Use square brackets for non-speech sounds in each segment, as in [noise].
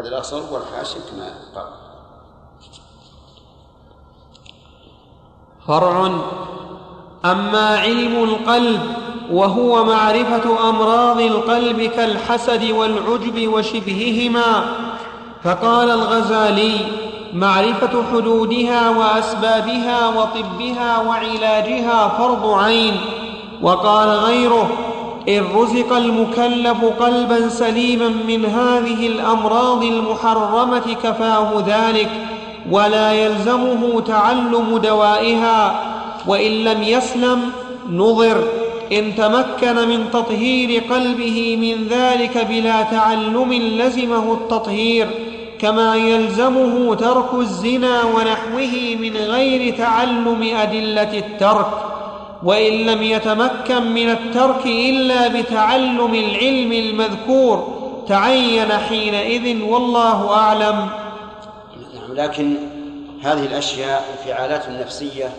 هذا الأصل والحاشي كما قال. فرع. أما علم القلب وهو معرفة أمراض القلب كالحسد والعجب وشبههما فقال الغزالي معرفة حدودها وأسبابها وطبها وعلاجها فرض عين وقال غيره إن رزق المكلف قلبا سليما من هذه الأمراض المحرمة كفاه ذلك ولا يلزمه تعلم دوائها وإن لم يسلم نظر. إن تمكن من تطهير قلبه من ذلك بلا تعلم لزمه التطهير كما يلزمه ترك الزنا ونحوه من غير تعلم أدلة الترك. وإن لم يتمكن من الترك إلا بتعلم العلم المذكور تعين حينئذ والله أعلم. نعم لكن هذه الأشياء انفعالات نفسية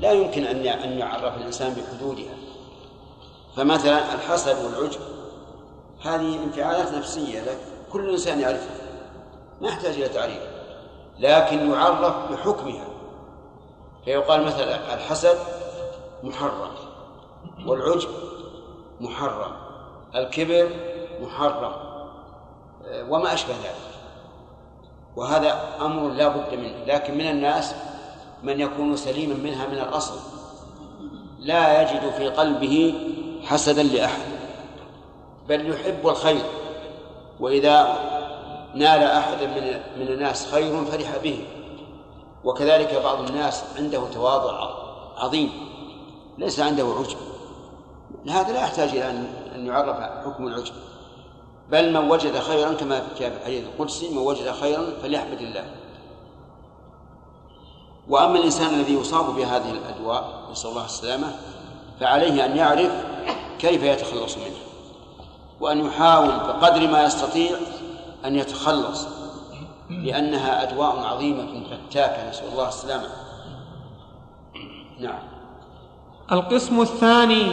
لا يمكن أن أن يعرف الإنسان بحدودها. فمثلا الحسد والعجب هذه انفعالات نفسية كل إنسان يعرفها ما يحتاج إلى تعريف لكن يعرف بحكمها. فيقال مثلا الحسد محرم. والعجب محرم. الكبر محرم. وما أشبه ذلك. وهذا أمر لا بد منه. لكن من الناس من يكون سليما منها من الأصل. لا يجد في قلبه حسدا لأحد. بل يحب الخير. وإذا نال أحد من من الناس خير فرح به. وكذلك بعض الناس عنده تواضع عظيم. ليس عنده عجب. هذا لا يحتاج إلى أن يعرف حكم العجب. بل من وجد خيرا كما في الحديث القدسي من وجد خيرا فليحمد الله. وأما الإنسان الذي يصاب بهذه الأدواء نسأل الله السلامة فعليه أن يعرف كيف يتخلص منها. وأن يحاول بقدر ما يستطيع أن يتخلص لأنها أدواء عظيمة فتاكة نسأل الله السلامة. نعم. القسم الثاني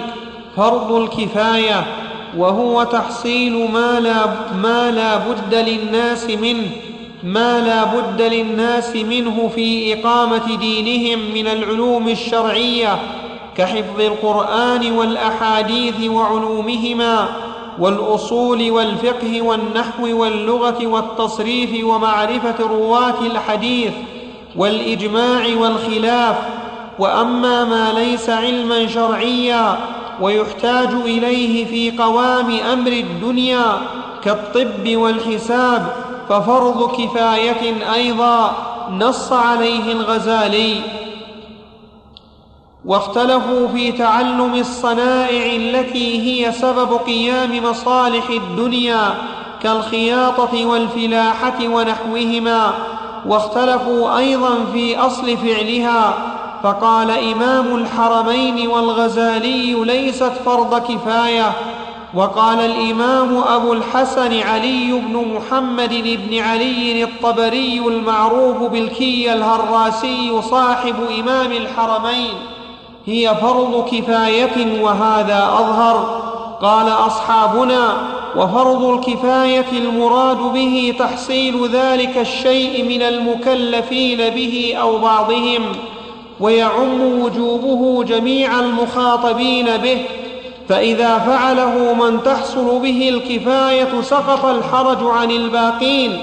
فرض الكفاية وهو تحصيل ما لا, ما لا بد للناس منه ما لا بد للناس منه في إقامة دينهم من العلوم الشرعية كحفظ القرآن والأحاديث وعلومهما والأصول والفقه والنحو واللغة والتصريف ومعرفة رواة الحديث والإجماع والخلاف وأما ما ليس علما شرعيا ويحتاج إليه في قوام أمر الدنيا كالطب والحساب ففرض كفاية أيضا نص عليه الغزالي. واختلفوا في تعلم الصنائع التي هي سبب قيام مصالح الدنيا كالخياطة والفلاحة ونحوهما واختلفوا أيضا في أصل فعلها فقال إمام الحرمين والغزالي ليست فرض كفاية. وقال الإمام أبو الحسن علي بن محمد بن علي الطبري المعروف بالكي الهراسي صاحب إمام الحرمين. هي فرض كفاية وهذا أظهر. قال أصحابنا وفرض الكفاية المراد به تحصيل ذلك الشيء من المكلفين به أو بعضهم. ويعم وجوبه جميع المخاطبين به فإذا فعله من تحصل به الكفاية سقط الحرج عن الباقين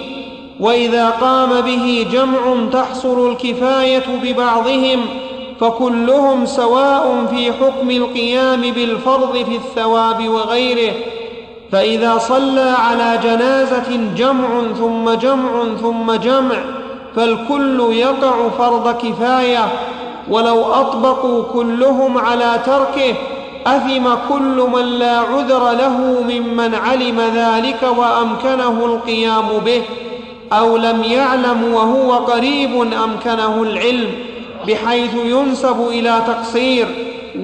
وإذا قام به جمع تحصل الكفاية ببعضهم فكلهم سواء في حكم القيام بالفرض في الثواب وغيره. فإذا صلى على جنازة جمع ثم جمع ثم جمع فالكل يقع فرض كفاية ولو أطبقوا كلهم على تركه أثم كل من لا عذر له ممن علم ذلك وأمكنه القيام به أو لم يعلم وهو قريب أمكنه العلم بحيث ينسب إلى تقصير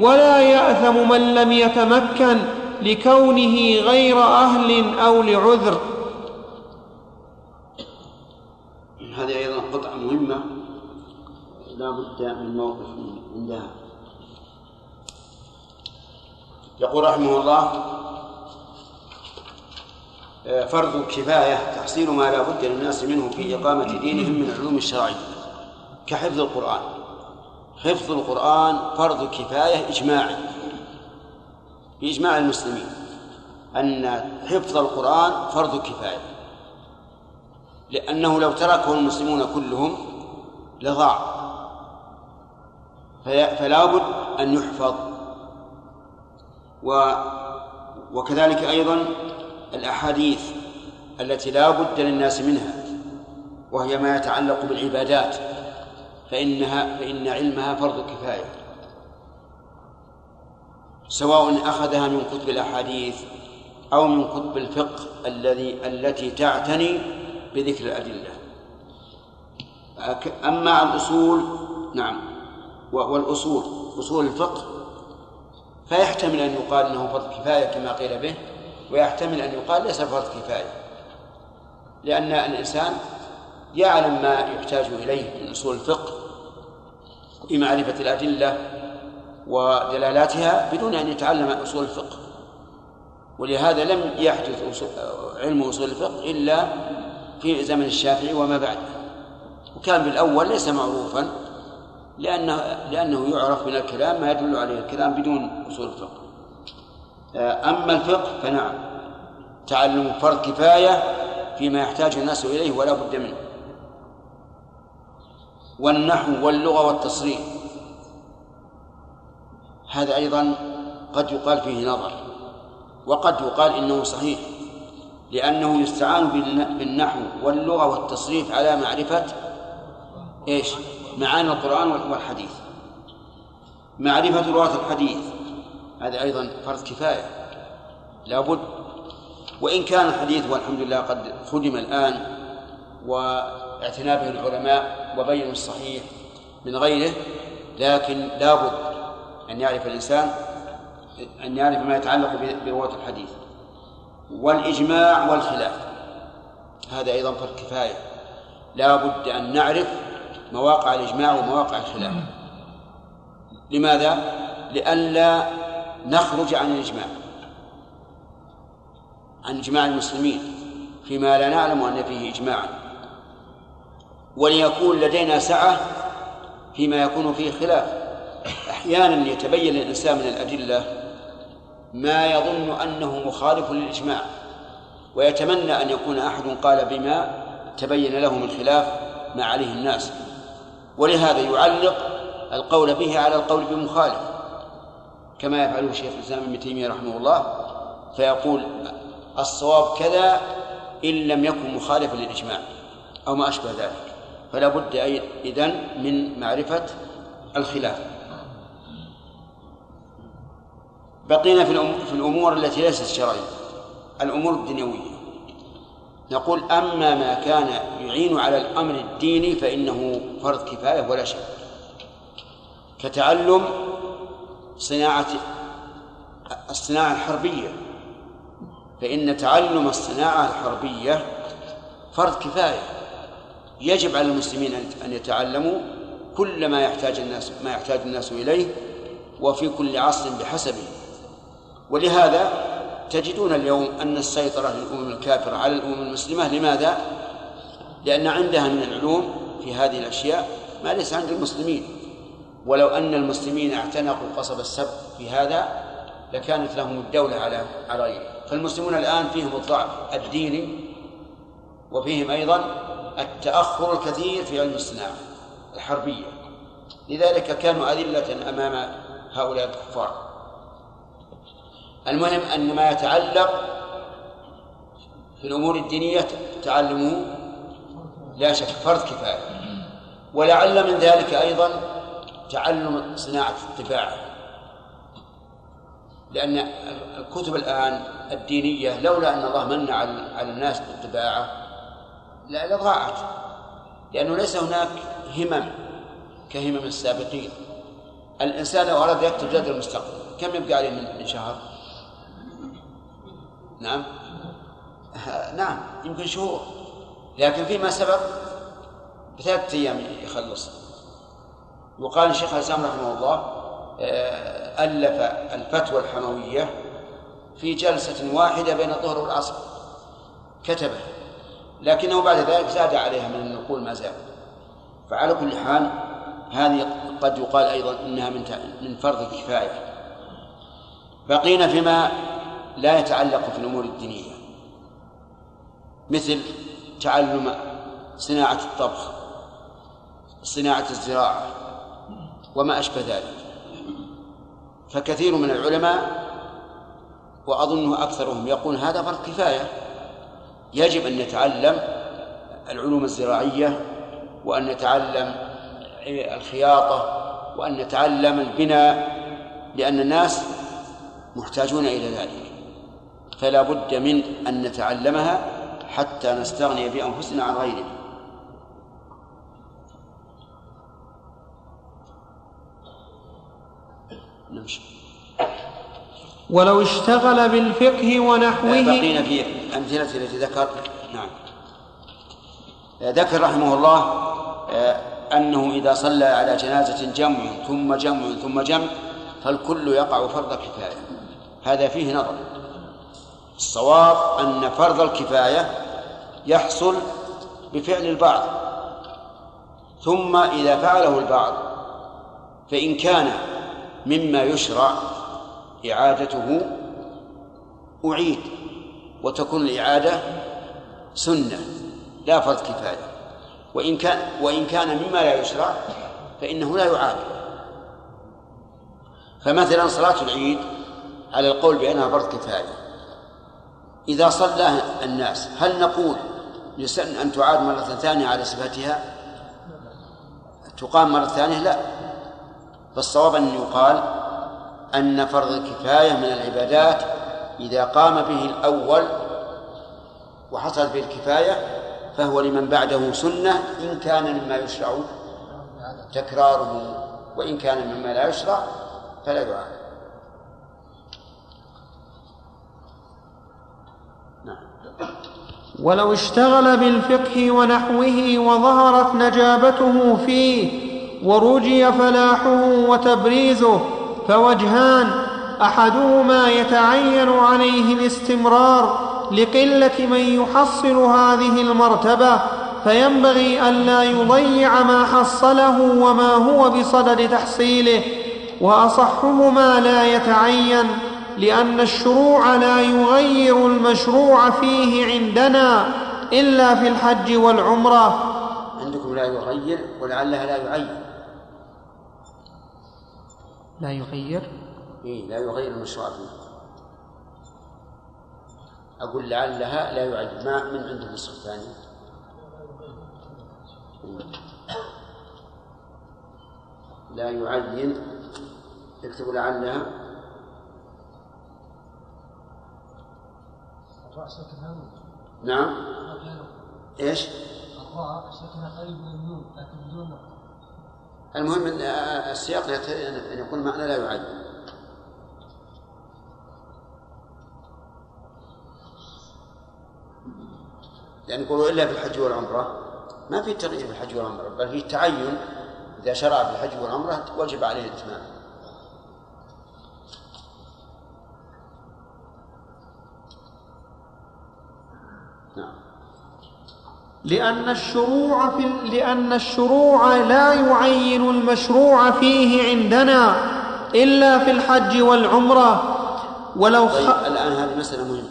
ولا يأثم من لم يتمكن لكونه غير أهل أو لعذر. هذه أيضا قطعة مهمة. لا بد من موقف عندها. يقول رحمه الله آه، فرض كفاية تحصيل ما لا بد للناس منه في إقامة دينهم من العلوم الشرعية كحفظ القرآن. حفظ القرآن فرض كفاية إجماعي بإجماع المسلمين أن حفظ القرآن فرض كفاية. لأنه لو تركه المسلمون كلهم لضاع. فلا بد أن يحفظ. و وكذلك أيضا الأحاديث التي لا بد للناس منها وهي ما يتعلق بالعبادات فإنها فإن علمها فرض كفاية. سواء أخذها من كتب الأحاديث أو من كتب الفقه الذي التي تعتني بذكر الأدلة. أما الأصول نعم. والأصول أصول الفقه. فيحتمل أن يقال أنه فرض كفاية كما قيل به ويحتمل أن يقال ليس فرض كفاية. لأن الإنسان يعلم ما يحتاج إليه من أصول الفقه في معرفة الأدلة ودلالاتها بدون أن يتعلم أصول الفقه. ولهذا لم يحدث علم أصول الفقه إلا في زمن الشافعي وما بعده. وكان بالأول ليس معروفا لأنه لأنه يعرف من الكلام ما يدل عليه الكلام بدون أصول الفقه. أما الفقه فنعم. تعلم فرض كفاية فيما يحتاج الناس إليه ولا بد منه. والنحو واللغة والتصريف هذا أيضا قد يقال فيه نظر وقد يقال إنه صحيح لأنه يستعان بالنحو واللغة والتصريف على معرفة إيش؟ معاني القرآن والحديث. معرفة رواة الحديث. هذا أيضا فرض كفاية. لابد. وإن كان الحديث والحمد لله قد خدم الآن واعتنى به العلماء وبينوا الصحيح من غيره لكن لابد أن يعرف الإنسان أن يعرف ما يتعلق برواة الحديث. والإجماع والخلاف. هذا أيضا فرض كفاية. لا بد أن نعرف مواقع الإجماع ومواقع الخلاف. لماذا؟ لئلا نخرج عن الإجماع. عن إجماع المسلمين فيما لا نعلم أن فيه إجماعا وليكون لدينا سعة فيما يكون فيه خلاف. أحيانا يتبين للإنسان من الأدلة ما يظن أنه مخالف للإجماع ويتمنى أن يكون أحد قال بما تبين له من خلاف ما عليه الناس. ولهذا يعلق القول به على القول بمخالف كما يفعله شيخ الإسلام ابن تيمية رحمه الله فيقول الصواب كذا إن لم يكن مخالفا للإجماع أو ما أشبه ذلك فلا بد إذن من معرفة الخلاف. بقينا في الأمور التي ليست شرعية الأمور الدنيوية. نقول أما ما كان يعين على الأمر الديني فإنه فرض كفاية ولا شك. كتعلم صناعة الصناعة الحربية. فإن تعلم الصناعة الحربية فرض كفاية. يجب على المسلمين أن يتعلموا كل ما يحتاج الناس ما يحتاج الناس إليه وفي كل عصر بحسبه. ولهذا تجدون اليوم أن السيطرة للأمم الكافرة على الأمم المسلمة لماذا؟ لأن عندها من العلوم في هذه الأشياء ما ليس عند المسلمين. ولو أن المسلمين اعتنقوا قصب السبت في هذا لكانت لهم الدولة على على غيره فالمسلمون الآن فيهم الضعف الديني وفيهم أيضا التأخر الكثير في علم الصناعة الحربية. لذلك كانوا أذلة أمام هؤلاء الكفار. المهم أن ما يتعلق في الأمور الدينية تعلمه لا شك فرض كفاية. ولعل من ذلك أيضا تعلم صناعة الطباعة. لأن الكتب الآن الدينية لولا أن الله من على الناس بالطباعة لا لضاعت لأنه ليس هناك همم كهمم السابقين. الإنسان لو أراد يكتب جدول المستقبل كم يبقى عليه من شهر؟ نعم. نعم يمكن شهور. لكن فيما سبق بثلاثة أيام يخلص. وقال الشيخ الإسلام رحمه الله آه، ألف الفتوى الحموية في جلسة واحدة بين الظهر والعصر. كتبه. لكنه بعد ذلك زاد عليها من النقول ما زاد فعلى كل حال هذه قد يقال أيضا إنها من من فرض الكفاية بقينا فيما لا يتعلق في الأمور الدينية مثل تعلم صناعة الطبخ صناعة الزراعة وما أشبه ذلك. فكثير من العلماء وأظنه أكثرهم يقول هذا فرض كفاية. يجب أن نتعلم العلوم الزراعية وأن نتعلم الخياطة وأن نتعلم البناء لأن الناس محتاجون إلى ذلك. فلا بد من أن نتعلمها حتى نستغني بأنفسنا عن غيرنا نمشي. ولو اشتغل بالفقه ونحوه بقينا في أمثلة التي ذكر نعم. ذكر رحمه الله آه، أنه إذا صلى على جنازة جمع ثم جمع ثم جمع فالكل يقع فرض كفاية. هذا فيه نظر. الصواب أن فرض الكفاية يحصل بفعل البعض ثم إذا فعله البعض فإن كان مما يشرع إعادته أعيد وتكون الإعادة سنة لا فرض كفاية وإن كان وإن كان مما لا يشرع فإنه لا يعاد فمثلا صلاة العيد على القول بأنها فرض كفاية. إذا صلى الناس هل نقول يسن أن تعاد مرة ثانية على صفتها تقام مرة ثانية؟ لا. فالصواب أن يقال أن فرض الكفاية من العبادات إذا قام به الأول وحصلت به الكفاية فهو لمن بعده سنة إن كان مما يشرع تكراره وإن كان مما لا يشرع فلا يعاد. ولو اشتغل بالفقه ونحوه وظهرت نجابته فيه ورجي فلاحه وتبريزه فوجهان أحدهما يتعين عليه الاستمرار لقلة من يحصل هذه المرتبة فينبغي ألا يضيع ما حصله وما هو بصدد تحصيله وأصحهما لا يتعين لأن الشروع لا يغير المشروع فيه عندنا إلا في الحج والعمرة. عندكم لا يغير ولعلها لا يعين لا يغير؟ إيه لا يغير المشروع فيه. أقول لعلها لا يعين ما من عنده نسخة ثانية لا يعين يكتب لعلها نعم. إيش؟ الراء قريب من النون لكن بدون المهم إن السياق إن يكون معنى لا يعين لأن يقولوا إلا في الحج والعمرة. ما في تغيير في الحج والعمرة بل في تعين إذا شرع في الحج والعمرة وجب عليه الإتمام نعم لأن الشروع في لأن الشروع لا يعين المشروع فيه عندنا إلا في الحج والعمرة. ولو خ... طيب الآن هذه مسألة مهمة.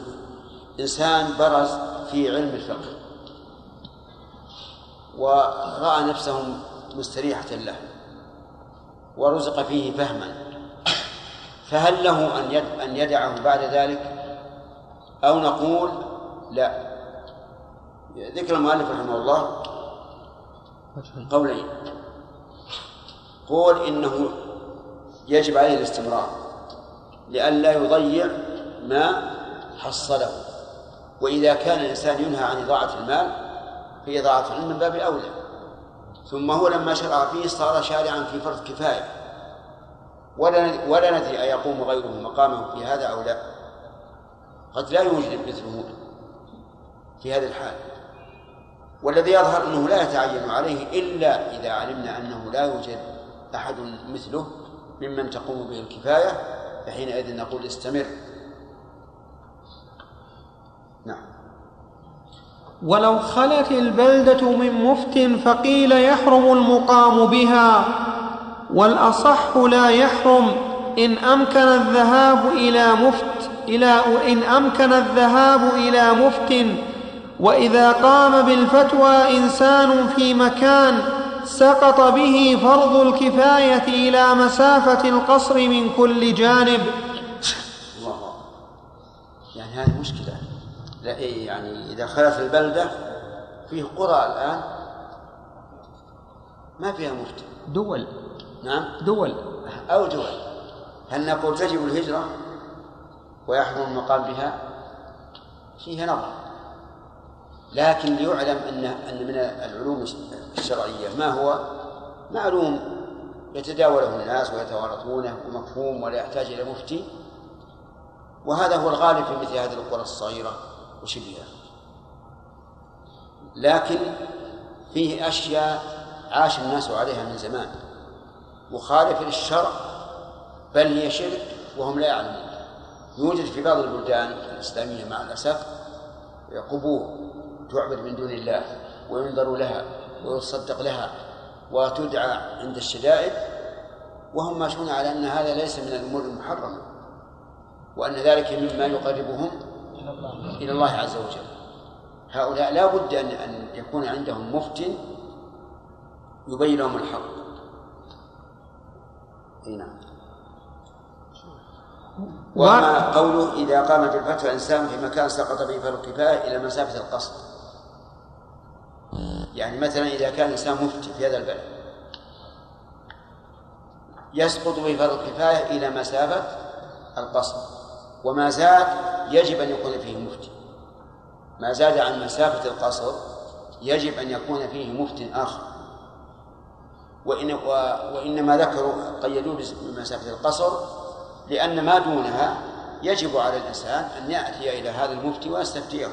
إنسان برز في علم الفقه ورأى نفسه مستريحة له ورزق فيه فهما فهل له أن أن يدعه بعد ذلك؟ أو نقول لا. ذكر المؤلف رحمه الله قولين قول إنه يجب عليه الاستمرار لئلا يضيع ما حصله. وإذا كان الإنسان ينهى عن إضاعة المال فإضاعة العلم من باب أولى. ثم هو لما شرع فيه صار شارعا في فرض كفاية. ولا ولا ندري أيقوم غيره مقامه في هذا أو لا. قد لا يوجد مثله في هذه الحال. والذي يظهر أنه لا يتعين عليه إلا إذا علمنا أنه لا يوجد أحد مثله ممن تقوم به الكفاية فحينئذ نقول استمر. نعم. ولو خلت البلدة من مفت فقيل يحرم المقام بها والأصح لا يحرم إن أمكن الذهاب إلى مفت إلى إن أمكن الذهاب إلى مفت وإذا قام بالفتوى إنسان في مكان سقط به فرض الكفاية إلى مسافة القصر من كل جانب. الله يعني هذه مشكلة. لا إيه يعني إذا خلت البلدة فيه قرى الآن ما فيها مفتي. دول. نعم. دول. أو دول. هل نقول تجب الهجرة ويحرم المقام بها؟ فيها نظر. لكن ليعلم أن أن من العلوم الشرعية ما هو؟ معلوم. يتداوله الناس ويتوارثونه ومفهوم ولا يحتاج إلى مفتي. وهذا هو الغالب في مثل هذه القرى الصغيرة وشبهها لكن فيه أشياء عاش الناس عليها من زمان. مخالف للشرع بل هي شرك وهم لا يعلمون. يوجد في بعض البلدان الإسلامية مع الأسف قبور تعبد من دون الله وينظر لها ويصدق لها وتدعى عند الشدائد وهم ماشون على أن هذا ليس من الأمور المحرمة وأن ذلك مما يقربهم إلى الله عز وجل. هؤلاء لا بد أن أن يكون عندهم مفت يبين لهم الحق. أي نعم. وما قوله إذا قام بالفتح إنسان في مكان سقط به الكفاية إلى مسافة القصر يعني مثلا إذا كان إنسان مفتي في هذا البلد يسقط به فرض الكفاية إلى مسافة القصر وما زاد يجب أن يكون فيه مفتي. ما زاد عن مسافة القصر يجب أن يكون فيه مفت آخر. وإن وإنما ذكروا قيدوه بمسافة القصر لأن ما دونها يجب على الإنسان أن يأتي إلى هذا المفتي ويستفتيه.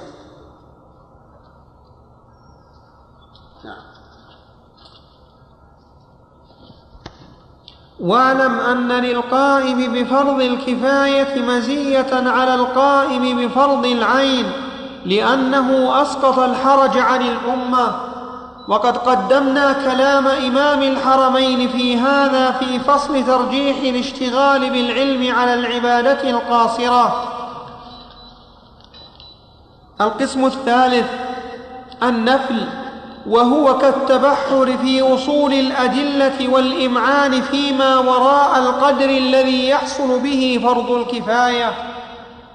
واعلم أن للقائم بفرض الكفاية مزية على القائم بفرض العين لأنه أسقط الحرج عن الأمة. وقد قدمنا كلام إمام الحرمين في هذا في فصل ترجيح الاشتغال بالعلم على العبادة القاصرة. القسم الثالث النفل. وهو كالتبحر في أصول الأدلة والإمعان فيما وراء القدر الذي يحصل به فرض الكفاية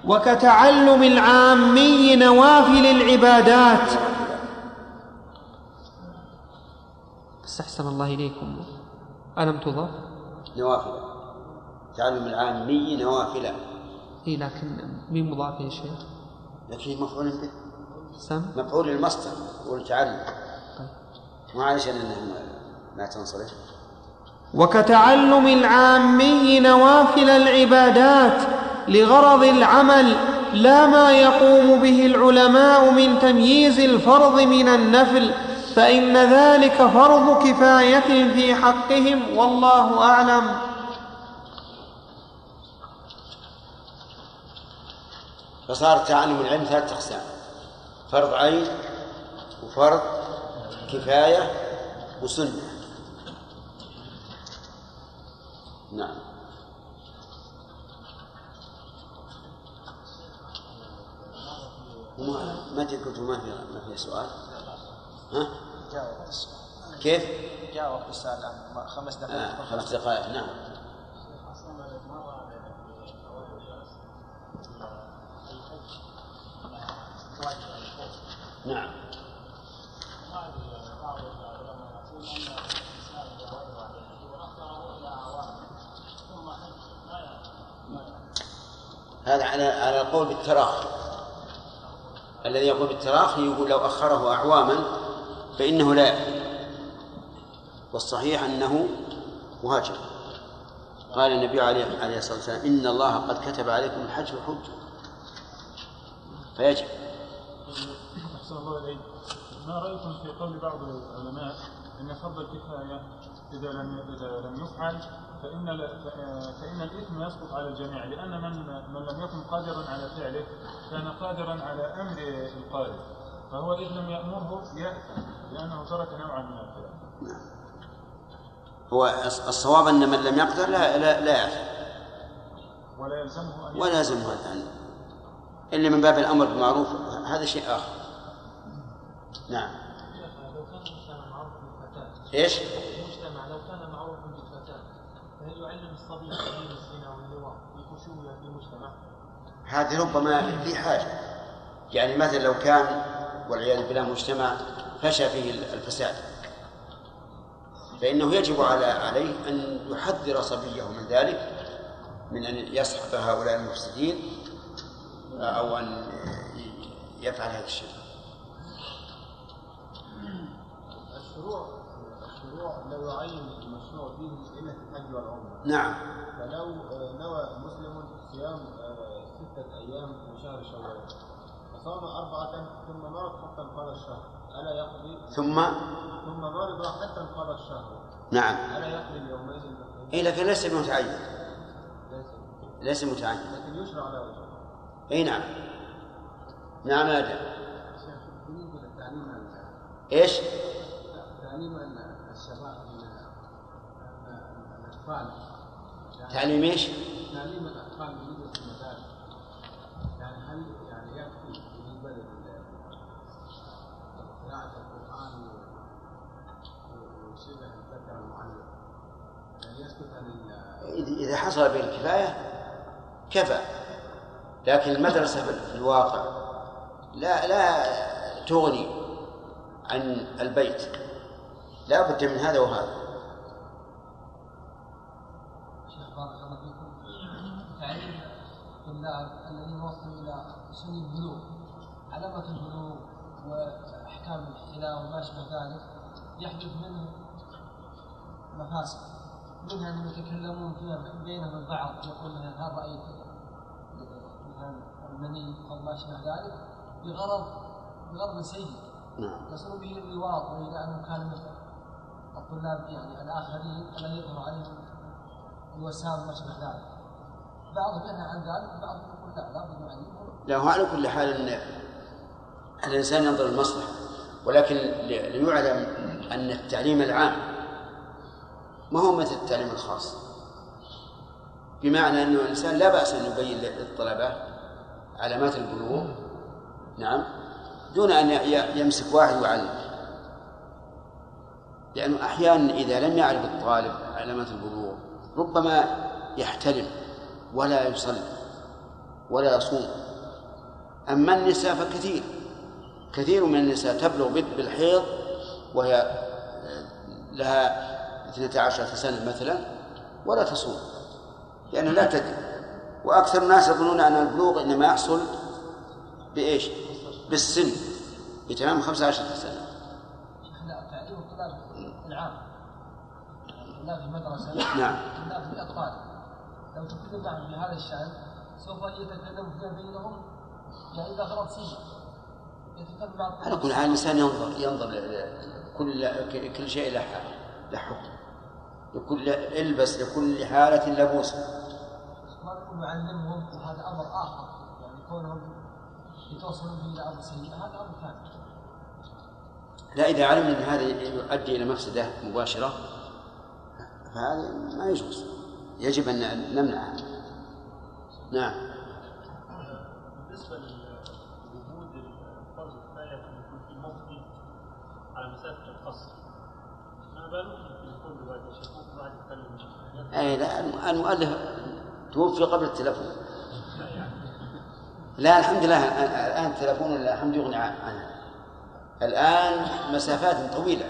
وكتعلم العامي نوافل العبادات. استحسن الله إليكم. ألم تضاف نوافل. تعلم العامي نوافل. إي لكن مين مضاف يا شيخ. لكن مفعول به. سم. مفعول المصدر والتعلم معلش أن ما تنصرف. وكتعلم العامي نوافل العبادات لغرض العمل لا ما يقوم به العلماء من تمييز الفرض من النفل فإن ذلك فرض كفاية في حقهم والله أعلم. فصار تعلم العلم ثلاثة أقسام فرض عين وفرض كفاية وسنة نعم. ما قلت ما في ما في سؤال. ها؟ كيف؟ جاء وقت السؤال الان خمس دقائق. آه خمس دقائق. نعم. نعم. هذا على على القول بالتراخي الذي يقول بالتراخي يقول لو أخره أعواما فإنه لا يحل والصحيح أنه واجب قال النبي عليه عليه الصلاة والسلام إن الله قد كتب عليكم الحج والحج فيجب. أحسن الله إليك. ما رأيكم في قول بعض العلماء أن فرض الكفاية إذا لم إذا لم يفعل فإن فإن الإثم يسقط على الجميع لأن من من لم يكن قادرا على فعله كان قادرا على أمر القادر. فهو إذ لم يأمره يأثم لأنه ترك نوعا من الخلاف هو الص- الصواب أن من لم يقدر لا لا, لا يأثم ولا يلزمه أن ولا يلزمه أن إلا من باب الأمر بالمعروف هذا شيء آخر. نعم. لو كان معروف إيش؟ المجتمع لو كان معروفا بالفتاة فهل يعلم الصبي قليل الزنا واللواط بخشوع في المجتمع؟ هذه ربما في حاجة. يعني مثلا لو كان والعياذ بالله مجتمع فشى فيه الفساد. فإنه يجب على عليه أن يحذر صبيه من ذلك من أن يسحق هؤلاء المفسدين أو أن يفعل هذا الشيء. الشروع الشروع لو يعين المشروع فيه إلا في الحج والعمرة نعم فلو آه، نوى مسلم صيام آه، ستة أيام من شهر شوال فصام أربعة ثم مرض حتى انقضى الشهر ألا يقضي ثم ثم مرض حتى انقضى الشهر نعم ألا يقضي اليومين؟ إيه لكن ليس بمتعين ليس متعين لكن يشرع له شيء. اي نعم نعم يا للتعليم ال- إيش؟ تعليم الأطفال. تعليم إيش؟ تعليم الأطفال بالنسبة للمدارس يعني هل يعني يكفي بالنسبة لل- قراءة القرآن وشبه الذكر المعلم؟ يعني يسكت عن إذا حصل به الكفاية كفى. لكن المدرسة في الواقع لا لا تغني عن البيت. لا بد من هذا وهذا شيخ بارك الله فيكم تعليم الطلاب الذين وصلوا إلى سن البلوغ علامة البلوغ وأحكام الاحتلال وما شابه ذلك يحدث منه مفاسد. منها أنهم يتكلمون فيما بينهم البعض يقول مثلا هل رأيت مثلا المني أو ما شابه ذلك؟ بغرض بغرض سيء. نعم. يصل به اللواط والى أنه كان مثل الطلاب يعني الآخرين الذي يظهر عليهم الوسام وما شابه ذلك. بعضهم ينهى عن ذلك يقول لا لا هو على كل حال إن الإنسان ينظر المصلحه ولكن لي- ليعلم أن التعليم العام ما هو مثل التعليم الخاص. بمعنى إنه الإنسان لا بأس أن يبين للطلبة علامات البلوغ نعم دون أن يمسك واحد ويعلم. لأنه أحيانا إذا لم يعرف الطالب علامات البلوغ ربما يحتلم ولا يصلي ولا يصوم. أما النساء فكثير كثير من النساء تبلغ بال- بالحيض وهي لها 12 سنة مثلا ولا تصوم لأنها لا تدري. وأكثر الناس يظنون أن البلوغ إنما يحصل بإيش؟ بالسن بتمام 15 سنة. شيخ لا تعليم الطلاب العام الطلاب في المدرسة نعم الطلاب في الأطفال. لو تكلم معهم بهذا الشأن سوف يتكلم فيما بينهم. يعني يتكلم مع الطلاب على كل حال الإنسان ينظر ينظر كل كل شيء له له حكم. لكل البس لكل حالة لبوس ما نقول نعلمهم وهذا أمر آخر يعني كونهم يتوصلون به إلى أمر سيء هذا أمر ثاني. لا إذا علمنا أن هذا يؤدي إلى مفسدة مباشرة فهذا ما يجوز. يجب أن نمنعه نعم. بالنسبة لوجود الفرض الكفاية في مفتي على مسافة القصر ما بالك في كل واحد يشوفون كل واحد يتكلم أي لا المؤلف توفي قبل التلفون. لا الحمد لله الآن التلفون الحمد يغني عن- عنها الآن مسافات طويلة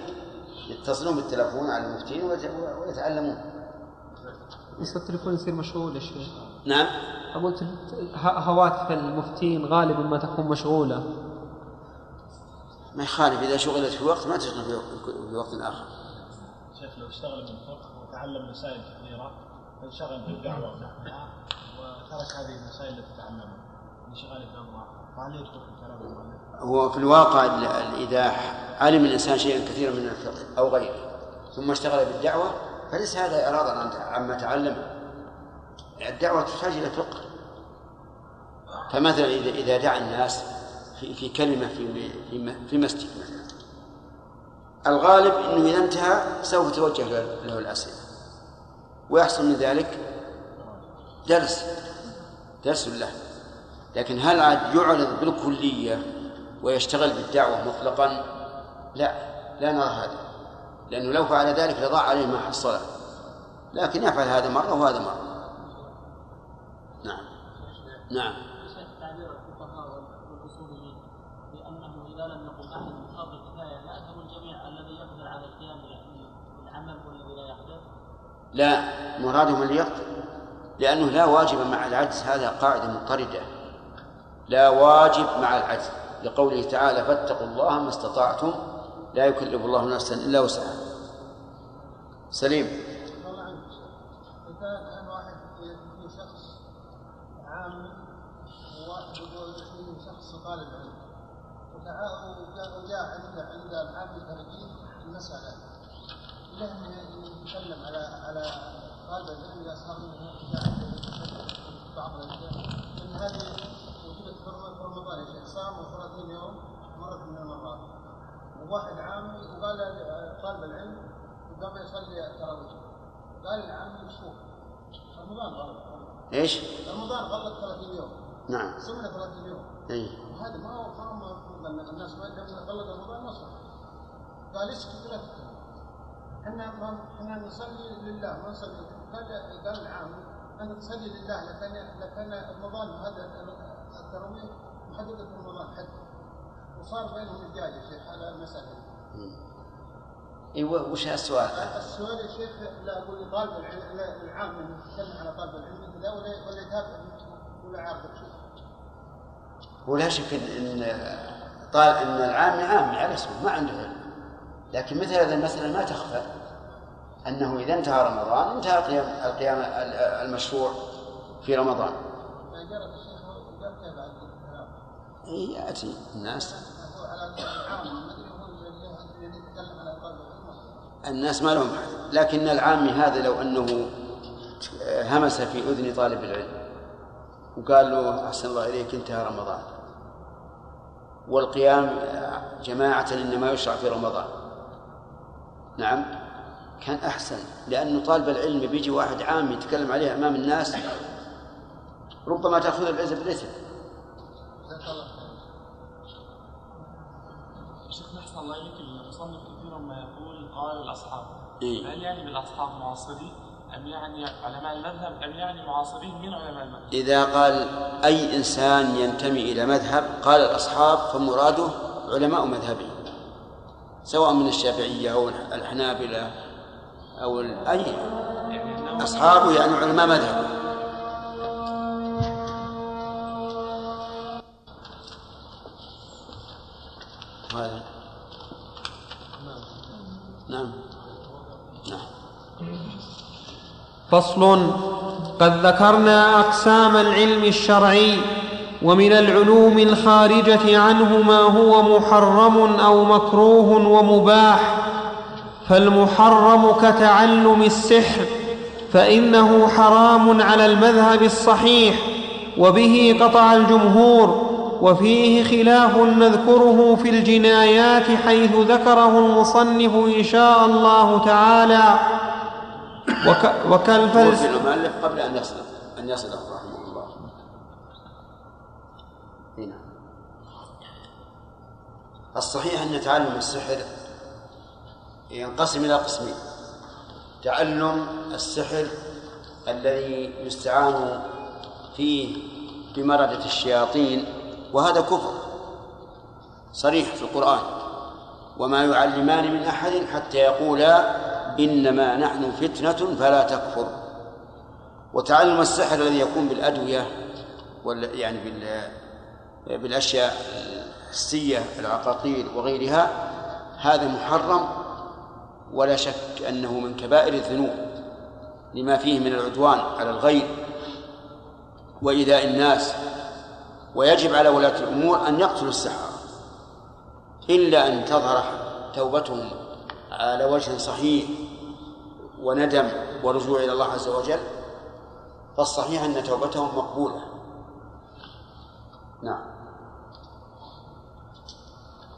يتصلون بالتلفون على المفتين ويت- ويتعلمون. بس التليفون يصير مشغول يا شيخ. نعم. أقول هواتف المفتين غالبا ما تكون مشغولة. ما يخالف إذا شغلت في وقت ما تشغل في- في وقت آخر. شيخ لو اشتغل من الفقه وتعلم مسائل كثيرة فانشغل بالدعوة ونحوها وترك هذه المسائل التي تعلمها. انشغال في أمر آخر فهل يدخل في كلام المؤلف؟ هو في الواقع ال- ال- إذا علم الإنسان شيئا كثيرا من الفقه أو غيره ثم اشتغل بالدعوة فليس هذا إعراضا عما تعلمه. الدعوة تحتاج إلى فقه. فمثلا إذا إذا دعا الناس في, في كلمة في في في مسجد مثلا. الغالب أنه إذا انتهى سوف توجه له الأسئلة. ويحصل من ذلك درس. درس له. لكن هل عاد يعرض بالكلية ويشتغل بالدعوة مطلقا؟ لا. لا نرى هذا. لأنه لو فعل ذلك لضاع عليه ما حصله لكن يفعل هذا مرة وهذا مرة. نعم. نعم. إذا لم يقم بفرض الكفايه ياثم الجميع الذي يقدر على القيام بالعمل والذي لا يقدر؟ لا مرادهم اللي يقدر. لأنه لا واجب مع العجز هذا قاعدة مضطردة. لا واجب مع العجز. لقوله تعالى فاتقوا الله ما استطعتم لا يكلف الله نفسا إلا وسعها سليم طالب علم وجاء عند عند العام الخارجي المسألة له يتكلم على على طالب العلم إذا صار منه بعض الأشياء أن هذه وجدت في رم- في رمضان صام 30 يوم مرة من المرات وواحد عامي وقال طالب العلم قام يصلي التراويح قال العامي مشهور. رمضان غلط. إيش؟ رمضان غلط 30 يوم. نعم. سمنا 30 يوم. إي. وهذا ما هو ان الناس ما لما غلط رمضان ما صح. قال اسكت لا تتكلم إحنا ما إحنا نصلي لله ما نصلي. قال قال العامي انت تصلي لله لكن لكن رمضان هذا التراويح محددة في رمضان حد وصار بينهم احتجاج يا شيخ على المسألة. اي وش السؤال؟ السؤال يا شيخ لا أقول طالب العلم لا العام يتكلم على طالب العلم كذا ولا ولا يتابع ولا عارف شيء. هو لا شك إن طال إن العامي عامي على اسمه ما عنده علم. لكن مثل هذه المسألة ما تخفى. أنه إذا انتهى رمضان انتهى القيام القيام المشروع في رمضان. طالب العلم الناس ما لهم حد. لكن العامي هذا لو أنه همس في أذن طالب العلم وقال له أحسن الله إليك انتهى رمضان. والقيام جماعة إنما يشرع في رمضان. نعم. كان أحسن. لأنه طالب العلم بيجي واحد عام يتكلم عليه أمام الناس ربما تأخذ العزة بالإثم. الله إليك المصنف كثيرا ما يقول قال الأصحاب. إيه. هل يعني بالأصحاب معاصرين؟ أم يعني علماء المذهب؟ أم يعني معاصرين من علماء المذهب؟ إذا قال أي إنسان ينتمي إلى مذهب قال الأصحاب فمراده علماء مذهبه سواء من الشافعية أو الحنابلة أو ال- أي يعني يعني علماء مذهبه هذا نعم. نعم. فصل. قد ذكرنا أقسام العلم الشرعي ومن العلوم الخارجة عنه ما هو محرم أو مكروه ومباح. فالمحرم كتعلم السحر فإنه حرام على المذهب الصحيح وبه قطع الجمهور وفيه خلاف نذكره في الجنايات حيث ذكره المصنف إن شاء الله تعالى. وك وكالفلس في المؤلف قبل أن يصل أن يصل رحمه الله. هنا. الصحيح أن تعلم السحر ينقسم إلى قسمين. تعلم السحر الذي يستعان فيه بمردة الشياطين وهذا كفر صريح في القرآن. وما يعلمان من أحد حتى يقولا إنما نحن فتنة فلا تكفر. وتعلم السحر الذي يكون بالأدوية وال يعني بال بالأشياء الحسية العقاقير وغيرها هذا محرم. ولا شك أنه من كبائر الذنوب لما فيه من العدوان على الغير. وإيذاء الناس ويجب على ولاة الأمور أن يقتلوا السحرة. إلا أن تظهر توبتهم على وجه صحيح وندم ورجوع إلى الله عز وجل فالصحيح أن توبتهم مقبولة. نعم.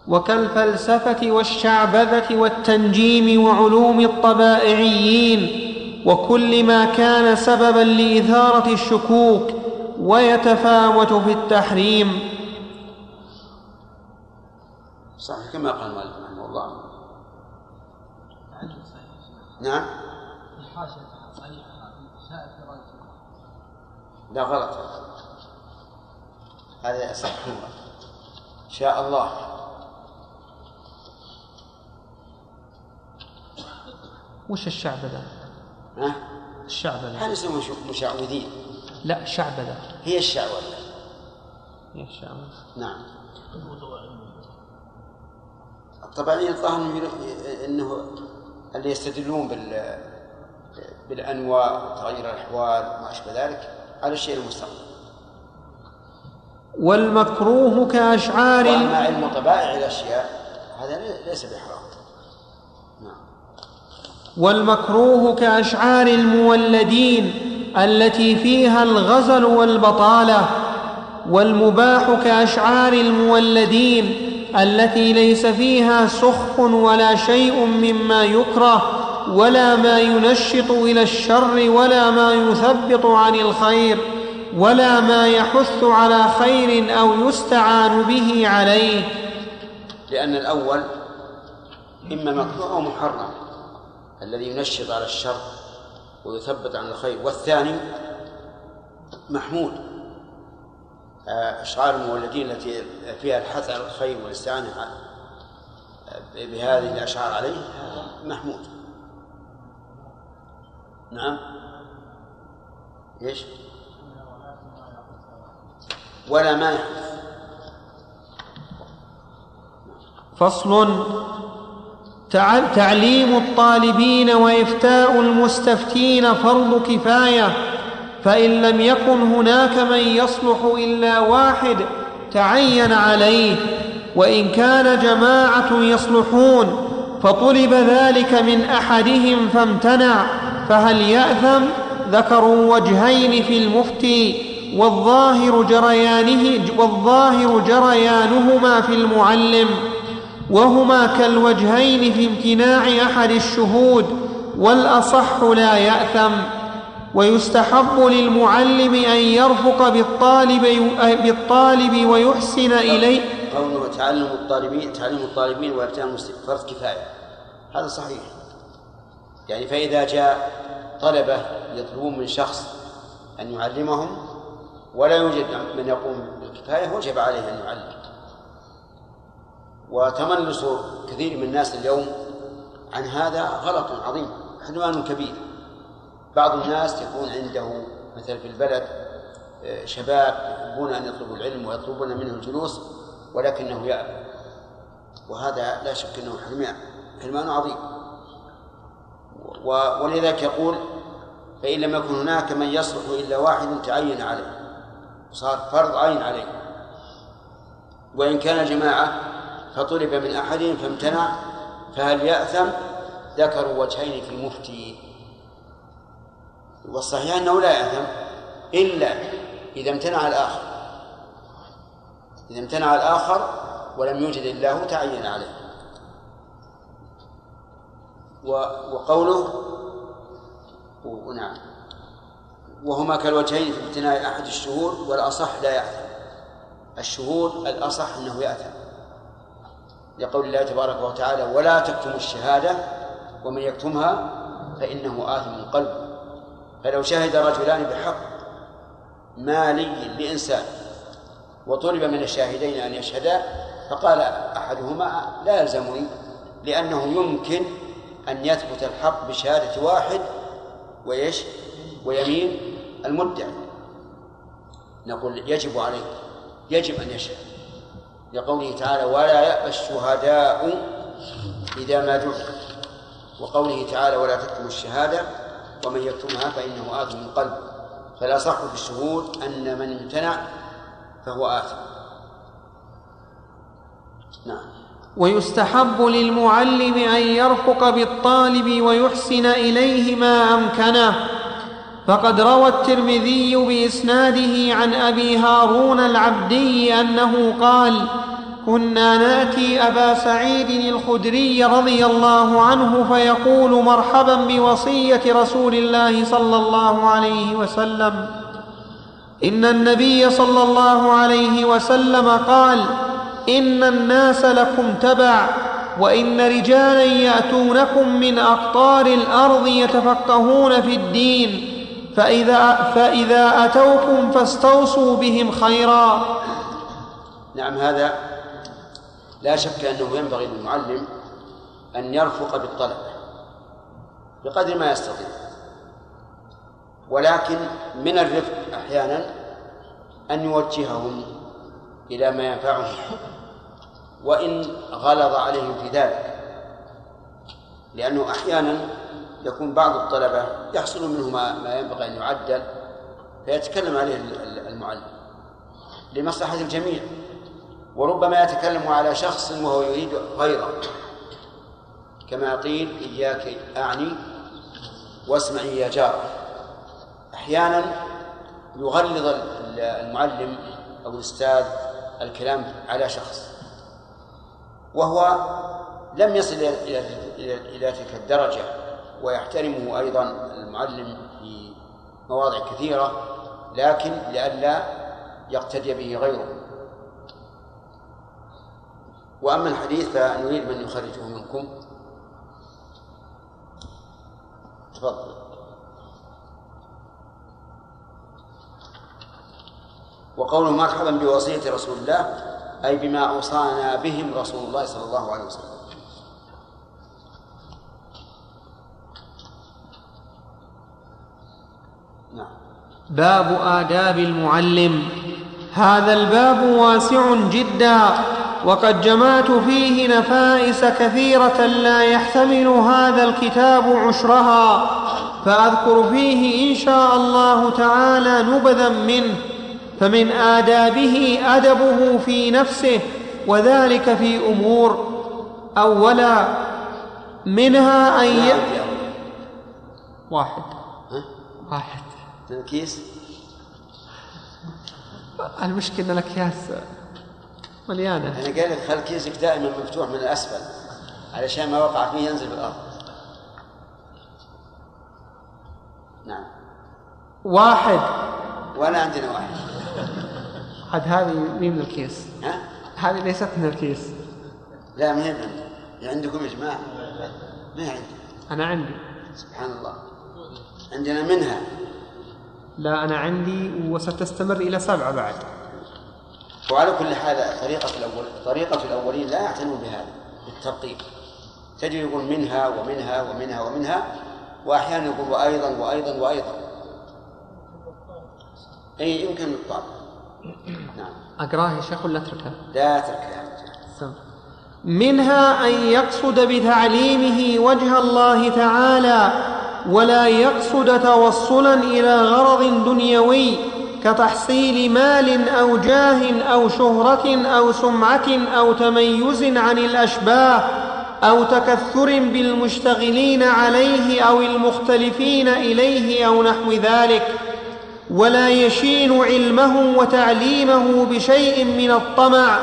وكالفلسفة والشعبذة والتنجيم وعلوم الطبائعيين وكل ما كان سببا لإثارة الشكوك ويتفاوت في التحريم. صحيح كما قال مالك رحمه الله. نعم. لا غلط. هذا أصح شاء الله. وش الشعبذة ها؟ الشعبذة هذا يسمى مش- مشعوذين. لا شعبذة هي الشعوذة يا الشعبذة نعم. الطبيعيين الظاهر إنه إنه اللي يستدلون بال بالأنواع وتغير الأحوال وما أشبه ذلك على الشيء المستقبل والمكروه كأشعار. وأما علم طبائع الأشياء هذا ليس بحرام. نعم. والمكروه كأشعار المولدين. التي فيها الغزل والبطالة والمباح كأشعار المولدين التي ليس فيها سخف ولا شيء مما يكره ولا ما ينشط إلى الشر ولا ما يثبط عن الخير ولا ما يحث على خير أو يستعان به عليه. لأن الأول إما مكروه أو محرم الذي ينشط على الشر ويثبت عن الخير. والثاني محمود. آه، أشعار المولدين التي فيها الحث على الخير والاستعانة ع- بهذه الأشعار عليه محمود. نعم. إيش؟ ولا ما يحدث. فصل تعليم الطالبين وإفتاء المستفتين فرض كفاية فإن لم يكن هناك من يصلح إلا واحد تعين عليه وإن كان جماعة يصلحون فطلب ذلك من أحدهم فامتنع فهل يأثم؟ ذكروا وجهين في المفتي والظاهر جريانه والظاهر جريانهما في المعلم. وهما كالوجهين في امتناع أحد الشهود والأصح لا يأثم. ويستحب للمعلم أن يرفق بالطالب بالطالب ويحسن إليه. قوله تعلم الطالبين تعلم الطالبين المسلمين فرض كفاية. هذا صحيح. يعني فإذا جاء طلبة يطلبون من شخص أن يعلمهم ولا يوجد من يقوم بالكفاية وجب عليه أن يعلم. وتملص كثير من الناس اليوم عن هذا غلط عظيم عدوان كبير. بعض الناس يكون عنده مثلا في البلد آه، شباب يحبون أن يطلبوا العلم ويطلبون منه الجلوس ولكنه يأبى وهذا لا شك إنه حرمان حرمان عظيم. ولذلك يقول فإن لم يكن هناك من يصلح إلا واحد تعين عليه صار فرض عين عليه. وإن كان جماعة فطلب من أحدهم فامتنع فهل يأثم؟ ذكروا وجهين في المفتي. والصحيح أنه لا يأثم إلا إذا امتنع الآخر. إذا امتنع الآخر ولم يوجد هو تعين عليه. وقوله نعم. وهما كالوجهين في امتناع أحد الشهود والأصح لا يأثم. الشهود الأصح أنه يأثم. لقول الله تبارك وتعالى ولا تكتموا الشهادة ومن يكتمها فإنه آثم قلبه فلو شهد رجلان بحق مالي لإنسان وطلب من الشاهدين أن يشهدا فقال أحدهما لا يلزمني لأنه يمكن أن يثبت الحق بشهادة واحد ويش ويمين المدعي. نقول يجب عليه يجب أن يشهد. لقوله تعالى ولا يأبى الشهداء إذا ما دعوا. وقوله تعالى ولا تكتموا الشهادة ومن يكتمها فإنه آثم من قلبه فلا صح في الشهود أن من امتنع فهو آثم. نعم. ويستحب للمعلم أن يرفق بالطالب ويحسن إليه ما أمكنه. فقد روى الترمذي بإسناده عن أبي هارون العبدي أنه قال كنا ناتي أبا سعيد الخدري رضي الله عنه فيقول مرحبا بوصية رسول الله صلى الله عليه وسلم. إن النبي صلى الله عليه وسلم قال إن الناس لكم تبع وإن رجالا يأتونكم من أقطار الأرض يتفقهون في الدين فإذا, فإذا أتوكم فاستوصوا بهم خيرا. نعم هذا لا شك أنه ينبغي للمعلم أن يرفق بالطلبة بقدر ما يستطيع. ولكن من الرفق أحيانا أن يوجههم إلى ما ينفعهم وإن غلظ عليهم في ذلك لأنه أحيانا يكون بعض الطلبة يحصل منه ما, ما ينبغي أن يعدل فيتكلم عليه المعلم لمصلحة الجميع وربما يتكلم على شخص وهو يريد غيره. كما قيل إياك أعني واسمعي يا جار. أحيانا يغلظ المعلم أو الأستاذ الكلام على شخص وهو لم يصل إلى تلك الدرجة. ويحترمه أيضا المعلم في مواضع كثيرة لكن لئلا يقتدي به غيره. وأما الحديث فنريد من يخرجه منكم. تفضل. وقوله مرحبا بوصية رسول الله أي بما أوصانا بهم رسول الله صلى الله عليه وسلم. باب آداب المعلم. هذا الباب واسع جدا وقد جمعت فيه نفائس كثيرة لا يحتمل هذا الكتاب عشرها فأذكر فيه إن شاء الله تعالى نبذا منه فمن آدابه أدبه في نفسه وذلك في أمور. أولا منها أن ي... واحد. واحد. كيس المشكلة الأكياس مليانة. أنا قال لك خل كيسك دائما مفتوح من الأسفل علشان ما وقع فيه ينزل بالأرض. نعم. واحد. وأنا عندنا واحد. عاد هذه مين من الكيس؟ ها؟ هذه ليست من الكيس. لا ما هي عندكم يا جماعة؟ ما هي عندي أنا عندي. سبحان الله. عندنا منها. لا أنا عندي وستستمر إلى سبعة بعد. وعلى كل حال طريقة الأول طريقة الأولين لا يعتنون بهذا بالترتيب تجد يقول منها ومنها ومنها ومنها وأحيانا يقول وأيضا وأيضا وأيضا. أي يمكن الطابع نعم. أقراه يا شيخ ولا أتركه؟ لا أتركه يا رجال منها أن يقصد بتعليمه وجه الله تعالى ولا يقصد توصلا إلى غرض دنيوي كتحصيل مال أو جاه أو شهرة أو سمعة أو تميز عن الأشباه أو تكثر بالمشتغلين عليه أو المختلفين إليه أو نحو ذلك. ولا يشين علمه وتعليمه بشيء من الطمع.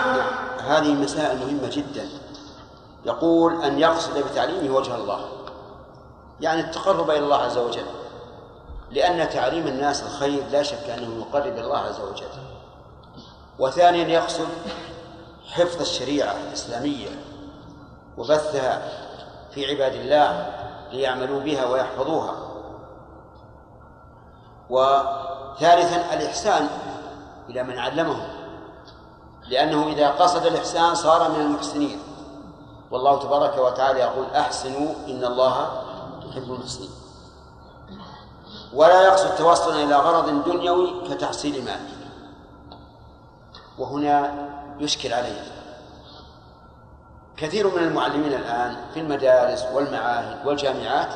هذه مسائل مهمة جدا. يقول أن يقصد بتعليمه وجه الله. يعني التقرب إلى الله عز وجل. لأن تعليم الناس الخير لا شك أنه يقرب الله عز وجل. وثانيا يقصد حفظ الشريعة الإسلامية وبثها في عباد الله ليعملوا بها ويحفظوها. وثالثا الإحسان إلى من علمه لأنه إذا قصد الإحسان صار من المحسنين. والله تبارك وتعالى يقول أحسنوا إن الله يحب المحسنين ولا يقصد توصلا إلى غرض دنيوي كتحصيل مال. وهنا يشكل عليه. كثير من المعلمين الآن في المدارس والمعاهد والجامعات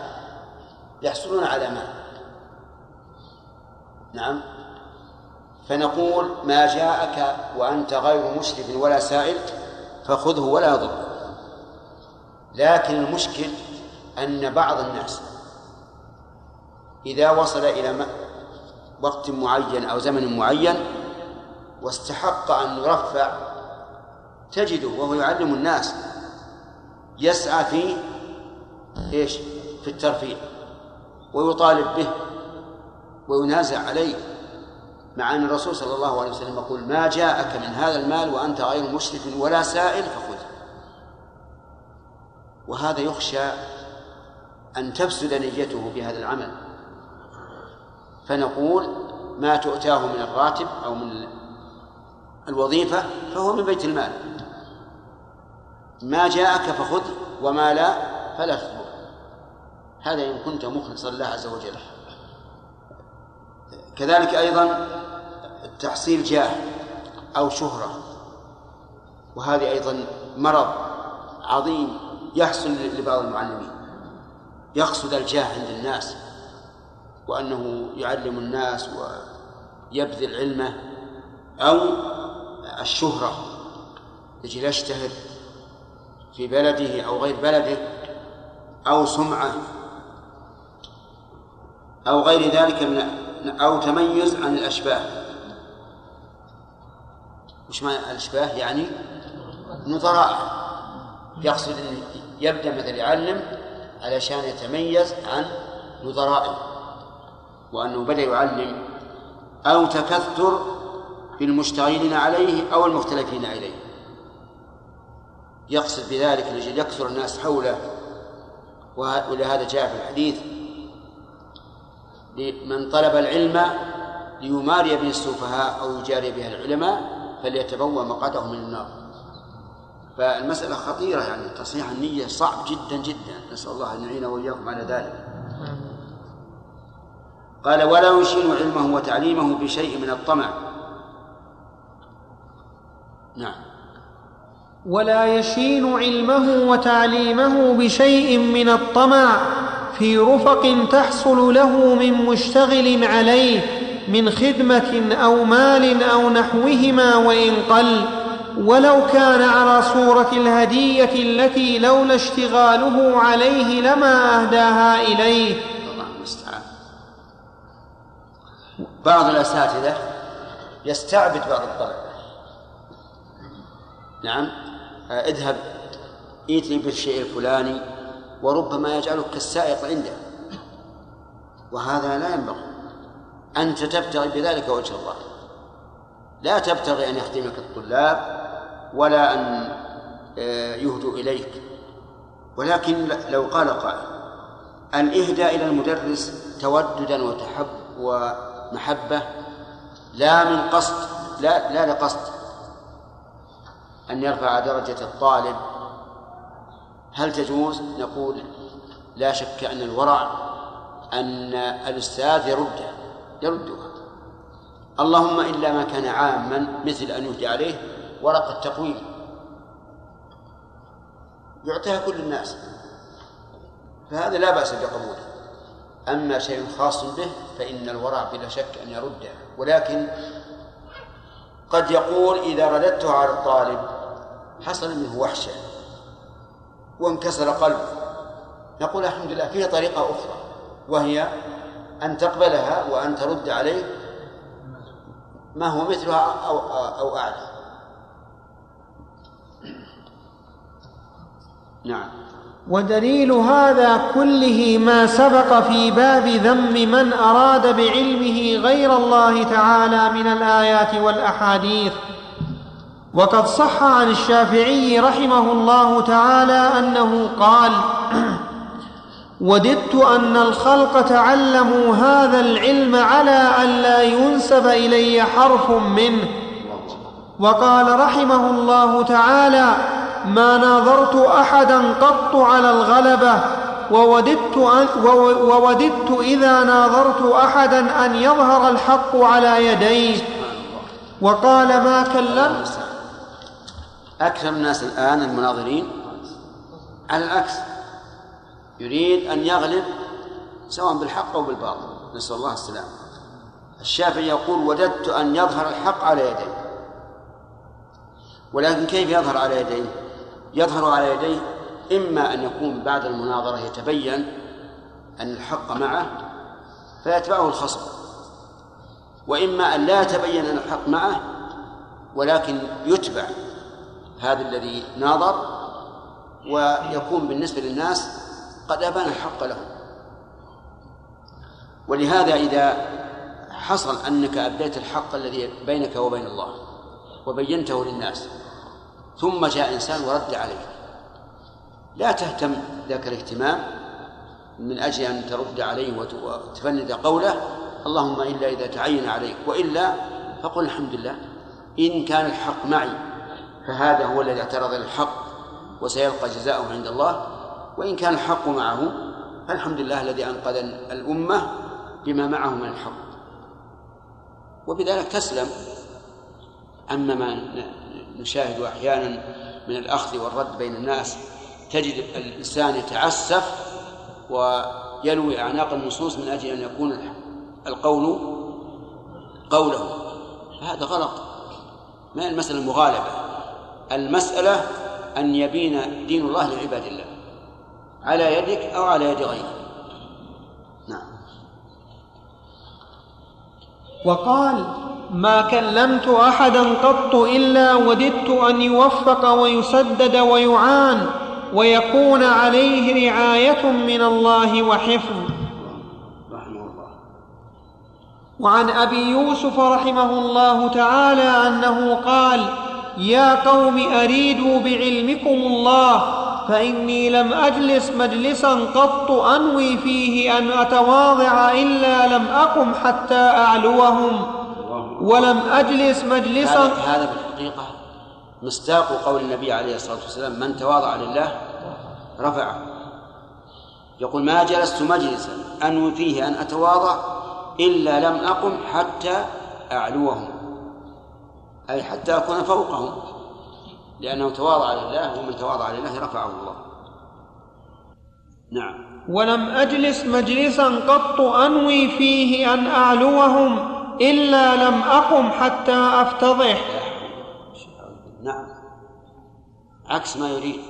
يحصلون على مال. نعم. فنقول ما جاءك وأنت غير مشرف ولا سائل فخذه ولا يضر. لكن المشكل أن بعض الناس إذا وصل إلى وقت معين أو زمن معين واستحق أن يرفع تجده وهو يعلم الناس يسعى في إيش؟ في الترفيه ويطالب به وينازع عليه مع أن الرسول صلى الله عليه وسلم يقول ما جاءك من هذا المال وأنت غير مشرف ولا سائل فخذه وهذا يخشى أن تفسد نيته بهذا العمل. فنقول ما تؤتاه من الراتب أو من الوظيفة فهو من بيت المال. ما جاءك فخذ وما لا فلا تطلب هذا إن كنت مخلصا لله عز وجل. كذلك أيضا تحصيل جاه أو شهرة. وهذه أيضا مرض عظيم يحصل لبعض المعلمين. يقصد الجاه عند الناس وأنه يعلم الناس ويبذل علمه أو الشهرة يجي يشتهر في بلده أو غير بلده أو سمعة أو غير ذلك من أو تميز عن الأشباه. وش معنى الأشباه؟ يعني نظراء. يقصد أن يبدأ مثل يعلم علشان يتميز عن نظرائه وأنه بدأ يعلم أو تكثر بالمشتغلين عليه أو المختلفين عليه. يقصد بذلك لأجل يكثر الناس حوله ولهذا جاء في الحديث من طلب العلم ليماري به السفهاء أو يجاري بها العلماء فليتبوأ مقعده من النار. فالمسألة خطيرة يعني تصحيح النية صعب جدا جدا. نسأل الله أن يعيننا وإياكم على ذلك. قال ولا يشين علمه وتعليمه بشيء من الطمع. نعم. ولا يشين علمه وتعليمه بشيء من الطمع في رفق تحصل له من مشتغل عليه من خدمة أو مال أو نحوهما وإن قل. ولو كان على صورة الهدية التي لولا اشتغاله عليه لما أهداها إليه. الله المستعان. بعض الأساتذة يستعبد بعض الطلبة. نعم. اذهب ائتني بالشيء الفلاني وربما يجعلك كالسائق عنده. وهذا لا ينبغي. أنت تبتغي بذلك وجه الله. لا تبتغي أن يخدمك الطلاب ولا أن آه، يهدوا إليك. ولكن لو قال قائل الإهداء إلى المدرس توددا وتحب ومحبة لا من قصد لا لا لقصد أن يرفع درجة الطالب. هل تجوز؟ نقول لا شك أن الورع أن الأستاذ يرده يردها. اللهم إلا ما كان عاما مثل أن يهدي عليه ورقة تقويم. يعطيها كل الناس. فهذا لا بأس بقبوله أما شيء خاص به فإن الورع بلا شك أن يرده. ولكن قد يقول إذا رددته على الطالب حصل منه وحشة وانكسر قلبه. نقول الحمد لله فيه طريقة أخرى وهي أن تقبلها وأن ترد عليه ما هو مثلها أو أو أعلى. نعم. ودليل هذا كله ما سبق في باب ذم من أراد بعلمه غير الله تعالى من الآيات والأحاديث. وقد صح عن الشافعي رحمه الله تعالى أنه قال [clears throat] وددت أن الخلق تعلموا هذا العلم على أن لا ينسب إلي حرف منه. وقال رحمه الله تعالى ما ناظرت أحدا قط على الغلبة ووددت, أن ووددت إذا ناظرت أحدا أن يظهر الحق على يديه. وقال ما كلمت؟ أكثر الناس الآن المناظرين على العكس يريد أن يغلب سواء بالحق أو بالباطل. نسأل الله السلامة. الشافعي يقول وددت أن يظهر الحق على يديه. ولكن كيف يظهر على يديه؟ يظهر على يديه إما أن يكون بعد المناظرة يتبين أن الحق معه فيتبعه الخصم وإما أن لا يتبين أن الحق معه ولكن يتبع هذا الذي ناظر ويكون بالنسبة للناس قد أبان الحق له. ولهذا إذا حصل أنك أبديت الحق الذي بينك وبين الله وبينته للناس ثم جاء إنسان ورد عليك لا تهتم ذاك الاهتمام من أجل أن ترد عليه وتفند قوله اللهم إلا إذا تعين عليك وإلا فقل الحمد لله. إن كان الحق معي فهذا هو الذي اعترض للحق وسيلقى جزاءه عند الله. وإن كان الحق معه فالحمد لله الذي أنقذ الأمة بما معه من الحق. وبذلك تسلم. أما ما نشاهد أحيانا من الأخذ والرد بين الناس تجد الإنسان يتعسف ويلوي أعناق النصوص من أجل أن يكون القول قوله. هذا غلط. ما المسألة المغالبة؟ المسألة أن يبين دين الله لعباد الله. على يدك أو على يد غيرك. نعم. وقال ما كلمت أحدا قط إلا وددت أن يوفق ويسدد ويعان ويكون عليه رعاية من الله وحفظ. وعن أبي يوسف رحمه الله تعالى أنه قال يا قوم أريدوا بعلمكم الله فإني لم أجلس مجلسا قط أنوي فيه أن أتواضع إلا لم أقم حتى أعلوهم. ولم أجلس مجلسا. هذا هذا بالحقيقة مصداق قول النبي عليه الصلاة والسلام من تواضع لله رفعه. يقول ما جلست مجلسا أنوي فيه أن أتواضع إلا لم أقم حتى أعلوهم. أي حتى أكون فوقهم لأنه تواضع لله ومن تواضع لله رفعه الله. نعم. ولم أجلس مجلسا قط أنوي فيه أن أعلوهم. إلا لم أقم حتى أفتضح. نعم. عكس ما يريد.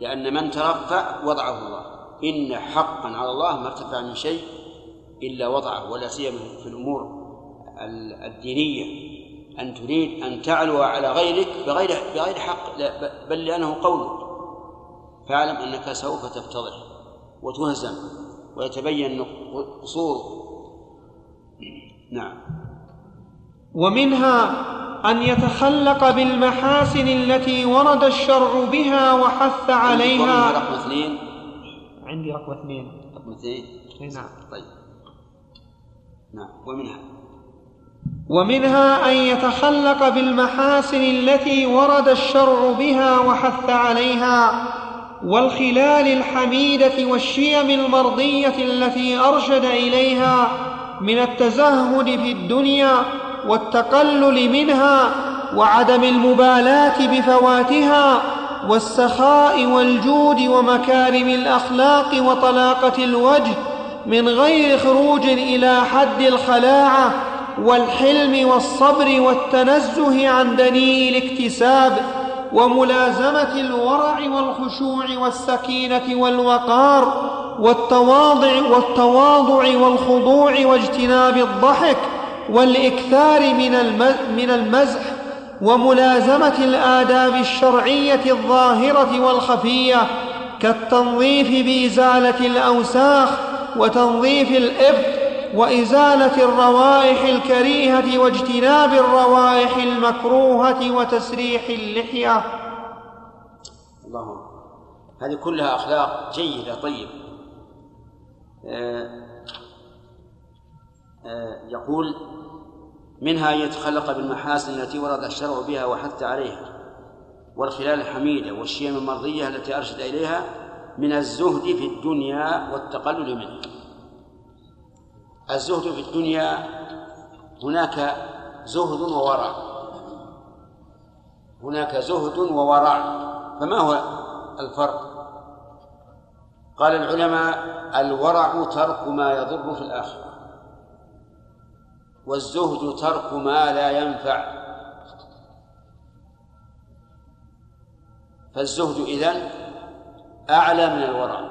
لأن من ترفع وضعه الله. إن حقا على الله ما ارتفع من شيء إلا وضعه ولا سيما في الأمور الدينية. أن تريد أن تعلو على غيرك بغير بغير حق لا بل لأنه قولك فاعلم أنك سوف تفتضح وتهزم ويتبين قصورك. نعم. ومنها أن يتخلق بالمحاسن التي ورد الشرع بها وحث عليها. رقم اثنين؟ عندي رقم اثنين. رقم اثنين؟ نعم. طيب. نعم. ومنها؟ ومنها أن يتخلق بالمحاسن التي ورد الشرع بها وحث عليها والخلال الحميدة والشيم المرضية التي أرشد إليها من التزهد في الدنيا والتقلل منها وعدم المبالاة بفواتها والسخاء والجود ومكارم الأخلاق وطلاقة الوجه من غير خروج إلى حد الخلاعة والحلم والصبر والتنزه عن دنيء الاكتساب وملازمة الورع والخشوع والسكينة والوقار والتواضع والتواضع والخضوع واجتناب الضحك والإكثار من من المزح وملازمة الآداب الشرعية الظاهرة والخفية كالتنظيف بإزالة الأوساخ وتنظيف الإبط وإزالة الروائح الكريهة واجتناب الروائح المكروهة وتسريح اللحية. الله. هذه كلها أخلاق جيدة طيبة آه، آه، يقول منها أن يتخلق بالمحاسن التي ورد الشرع بها وحث عليها والخلال الحميدة والشيم المرضية التي أرشد إليها من الزهد في الدنيا والتقلل منها. الزهد في الدنيا هناك زهد وورع هناك زهد وورع فما هو الفرق؟ قال العلماء الورع ترك ما يضر في الآخرة والزهد ترك ما لا ينفع. فالزهد إذن أعلى من الورع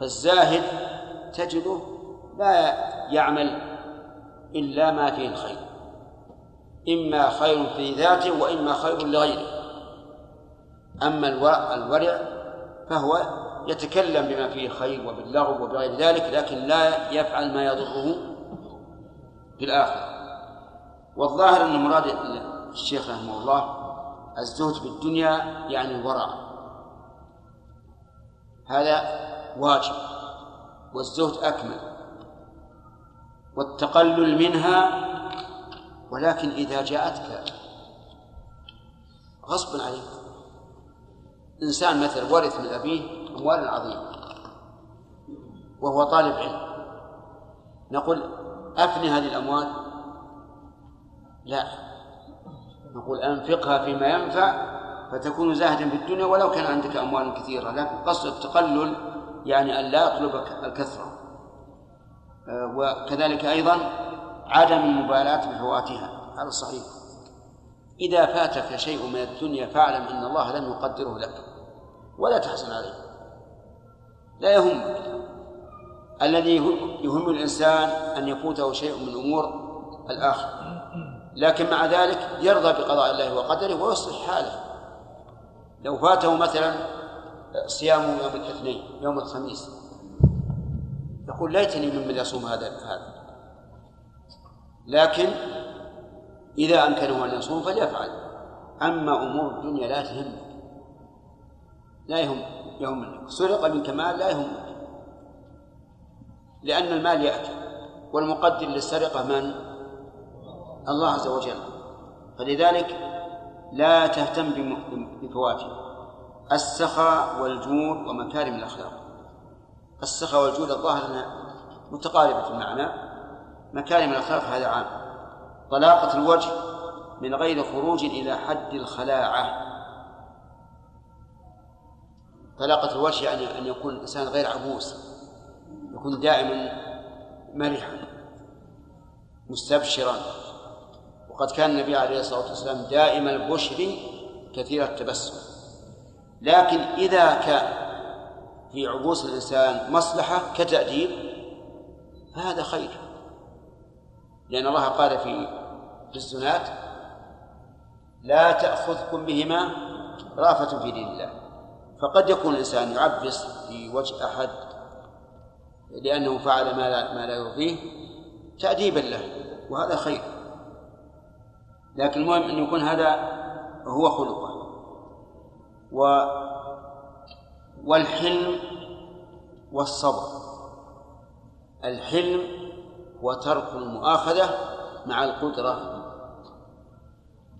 فالزاهد تجده لا يعمل إلا ما فيه الخير. إما خير في ذاته وإما خير لغيره. أما الورع فهو يتكلم بما فيه خير وباللغو وبغير ذلك لكن لا يفعل ما يضره في الآخرة. والظاهر أن مراد الشيخ رحمه الله الزهد في الدنيا يعني الورع. هذا واجب والزهد أكمل. والتقلل منها ولكن إذا جاءتك غصبا عليك. إنسان مثلا ورث من أبيه أموالا عظيمة وهو طالب علم. نقول أفني هذه الأموال؟ لا. نقول أنفقها فيما ينفع فتكون زاهدا في الدنيا ولو كان عندك أموال كثيرة لكن قصد التقلل يعني أن لا يطلبك الكثرة. وكذلك أيضا عدم المبالاة بفواتها. هذا صحيح. إذا فاتك شيء من الدنيا فاعلم أن الله لم يقدره لك. ولا تحزن عليه. لا يهمك الذي يهم الإنسان أن يفوته شيء من أمور الآخرة. لكن مع ذلك يرضى بقضاء الله وقدره ويصلح حاله. لو فاته مثلا صيام يوم الاثنين يوم الخميس يقول ليتني ممن يصوم هذا هذا. لكن إذا أمكنه أن يصوم فليفعل. أما أمور الدنيا لا تهمك لا يهم يهمك سرق منك مال لا يهمك لأن المال يأتي. والمقدر للسرقة من؟ الله عز وجل. فلذلك لا تهتم بفواته السخاء والجود ومكارم الأخلاق. السخاء والجود الظاهر أنها متقاربة المعنى. مكارم الأخلاق هذا عام. طلاقة الوجه من غير خروج إلى حد الخلاعة. طلاقة الوجه يعني أن يكون الإنسان غير عبوس يكون دائما مرحا مستبشرا. وقد كان النبي عليه الصلاة والسلام دائم البشر كثير التبسم. لكن إذا كان في عبوس الإنسان مصلحة كتأديب فهذا خير. لأن الله قال في في الزنات لا تأخذكم بهما رافة في دين الله. فقد يكون الإنسان يعبس في وجه أحد لأنه فعل ما لا, ما لا يرضيه تأديبا له وهذا خير. لكن المهم أن يكون هذا هو خلقه. و والحلم والصبر. الحلم هو ترك المؤاخذة مع القدرة.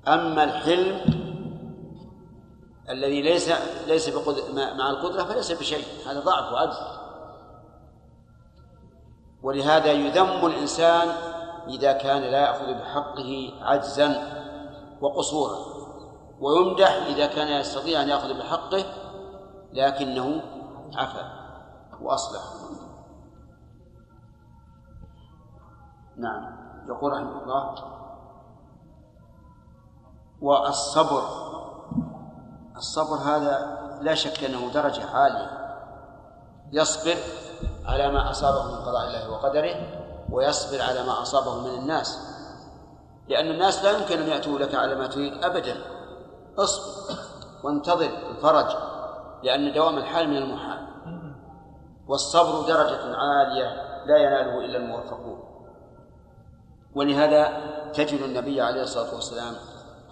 أما الحلم الذي ليس ليس مع القدرة فليس بشيء. هذا ضعف وعجز ولهذا يذم الإنسان إذا كان لا يأخذ بحقه عجزا وقصورا. ويمدح إذا كان يستطيع أن يأخذ بحقه لكنه عفا وأصلح. نعم. يقول رحمه الله والصبر الصبر هذا لا شك أنه درجة عالية. يصبر على ما أصابه من قضاء الله وقدره ويصبر على ما أصابه من الناس. لأن الناس لا يمكن أن يأتوا لك على ما تريد أبدا. اصبر وانتظر الفرج. لأن دوام الحال من المحال. والصبر درجة عالية لا يناله إلا الموفقون. ولهذا تجد النبي عليه الصلاة والسلام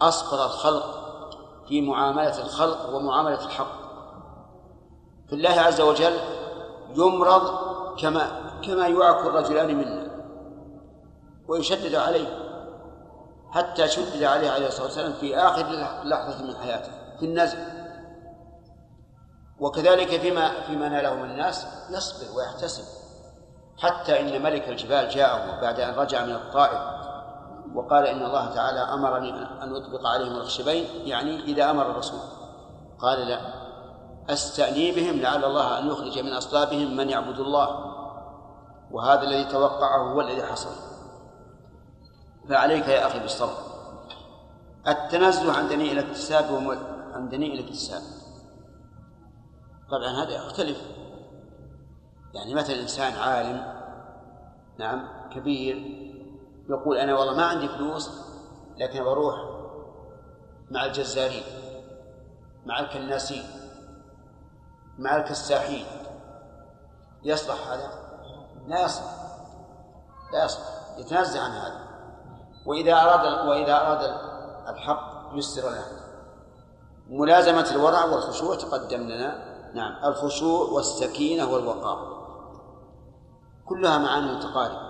أصبر الخلق في معاملة الخلق ومعاملة الحق. في الله عز وجل يمرض كما كما يعك الرجلان منا ويشدد عليه حتى شدد عليه عليه الصلاة والسلام في آخر لحظة من حياته في النزل وكذلك فيما فيما ناله من الناس يصبر ويحتسب حتى إن ملك الجبال جاءه بعد أن رجع من الطائف وقال إن الله تعالى أمرني أن أطبق عليهم الخشبين يعني إذا أمر الرسول. قال لا أستأني بهم لعل الله أن يخرج من أصلابهم من يعبد الله وهذا الذي توقعه هو الذي حصل. فعليك يا أخي بالصبر. التنزه عن دنيء الاكتساب عن دنيء الاكتساب. طبعا هذا يختلف. يعني مثلا إنسان عالم نعم كبير يقول أنا والله ما عندي فلوس لكن بروح مع الجزارين مع الكناسين مع الكساحين. يصلح هذا؟ لا يصلح. لا يصلح. يتنزه عن هذا. وإذا أراد وإذا أراد الحق يسر له. ملازمة الورع والخشوع تقدم لنا. نعم. الخشوع والسكينة والوقار. كلها معاني متقاربة.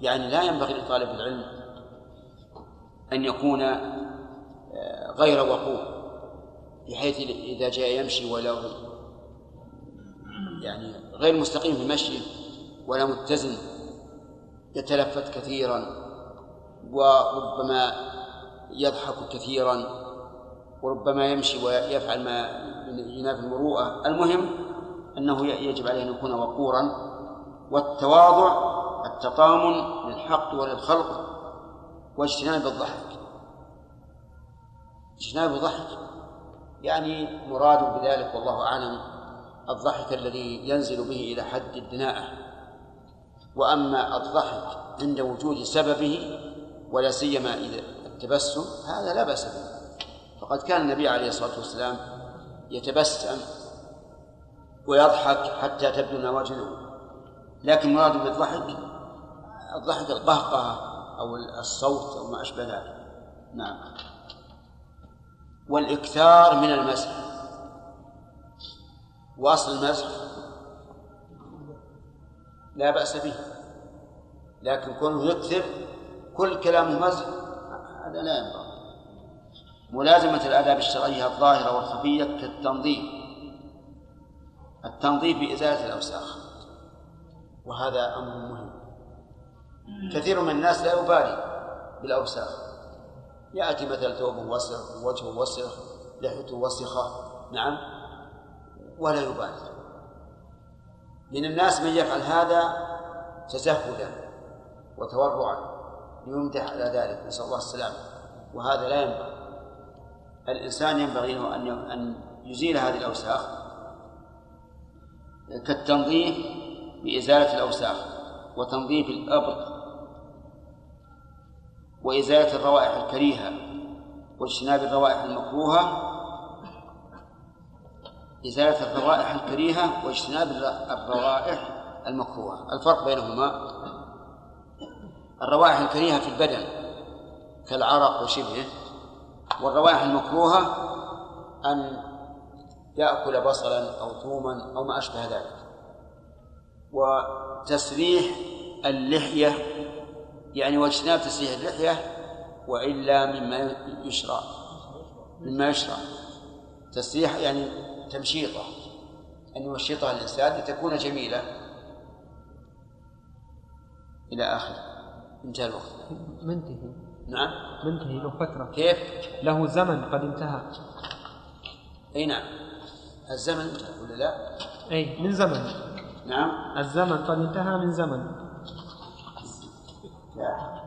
يعني لا ينبغي لطالب العلم أن يكون آه، غير وقور بحيث إذا جاء يمشي ولو يعني غير مستقيم في مشيه ولا متزن يتلفت كثيرا وربما يضحك كثيرا وربما يمشي ويفعل ما ينافي المروءة. المهم أنه يجب عليه أن يكون وقورا والتواضع التطامن للحق وللخلق واجتناب الضحك. اجتناب الضحك يعني مراد بذلك والله أعلم الضحك الذي ينزل به إلى حد الدناءة. وأما الضحك عند وجود سببه ولا سيما إذا التبسم هذا لا بأس به. فقد كان النبي عليه الصلاة والسلام يتبسم ويضحك حتى تبدو نواجذه لكن مراد بالضحك الضحك القهقهة أو الصوت أو ما أشبه ذلك. نعم. والإكثار من المسح. وأصل المسح لا بأس به. لكن كونه يكثر كل كلامه مزح هذا لا ينبغي. ملازمة الآداب الشرعية الظاهرة والخفية كالتنظيف. التنظيف بإزالة الأوساخ. وهذا أمر مهم. كثير من الناس لا يبالي بالأوساخ. يأتي مثلا ثوبه وسخ وجهه وسخ لحيته وسخة. نعم. ولا يبالي. من الناس من يفعل هذا تزهدا وتورعا. ليمدح على ذلك. نسأل الله السلامة. وهذا لا ينبغي. الإنسان ينبغي له أن أن يزيل هذه الأوساخ كالتنظيف بإزالة الأوساخ وتنظيف الأبط وإزالة الروائح الكريهة واجتناب الروائح المكروهة إزالة الروائح الكريهة واجتناب الروائح المكروهة. الفرق بينهما الروائح الكريهة في البدن كالعرق وشبهه والروائح المكروهة أن يأكل بصلا أو ثوما أو ما أشبه ذلك. وتسريح اللحية يعني واجتناب تسريح اللحية وإلا مما يشرع. مما يشرع. تسريح يعني تمشيطة أن يمشطها الإنسان لتكون جميلة. إلى آخره انتهى الوقت. منتهي. نعم. منتهي له فترة. كيف؟ له زمن قد انتهى. أي نعم. الزمن انتهى ولا لا؟ أي من زمن. نعم. الزمن قد انتهى من زمن. لا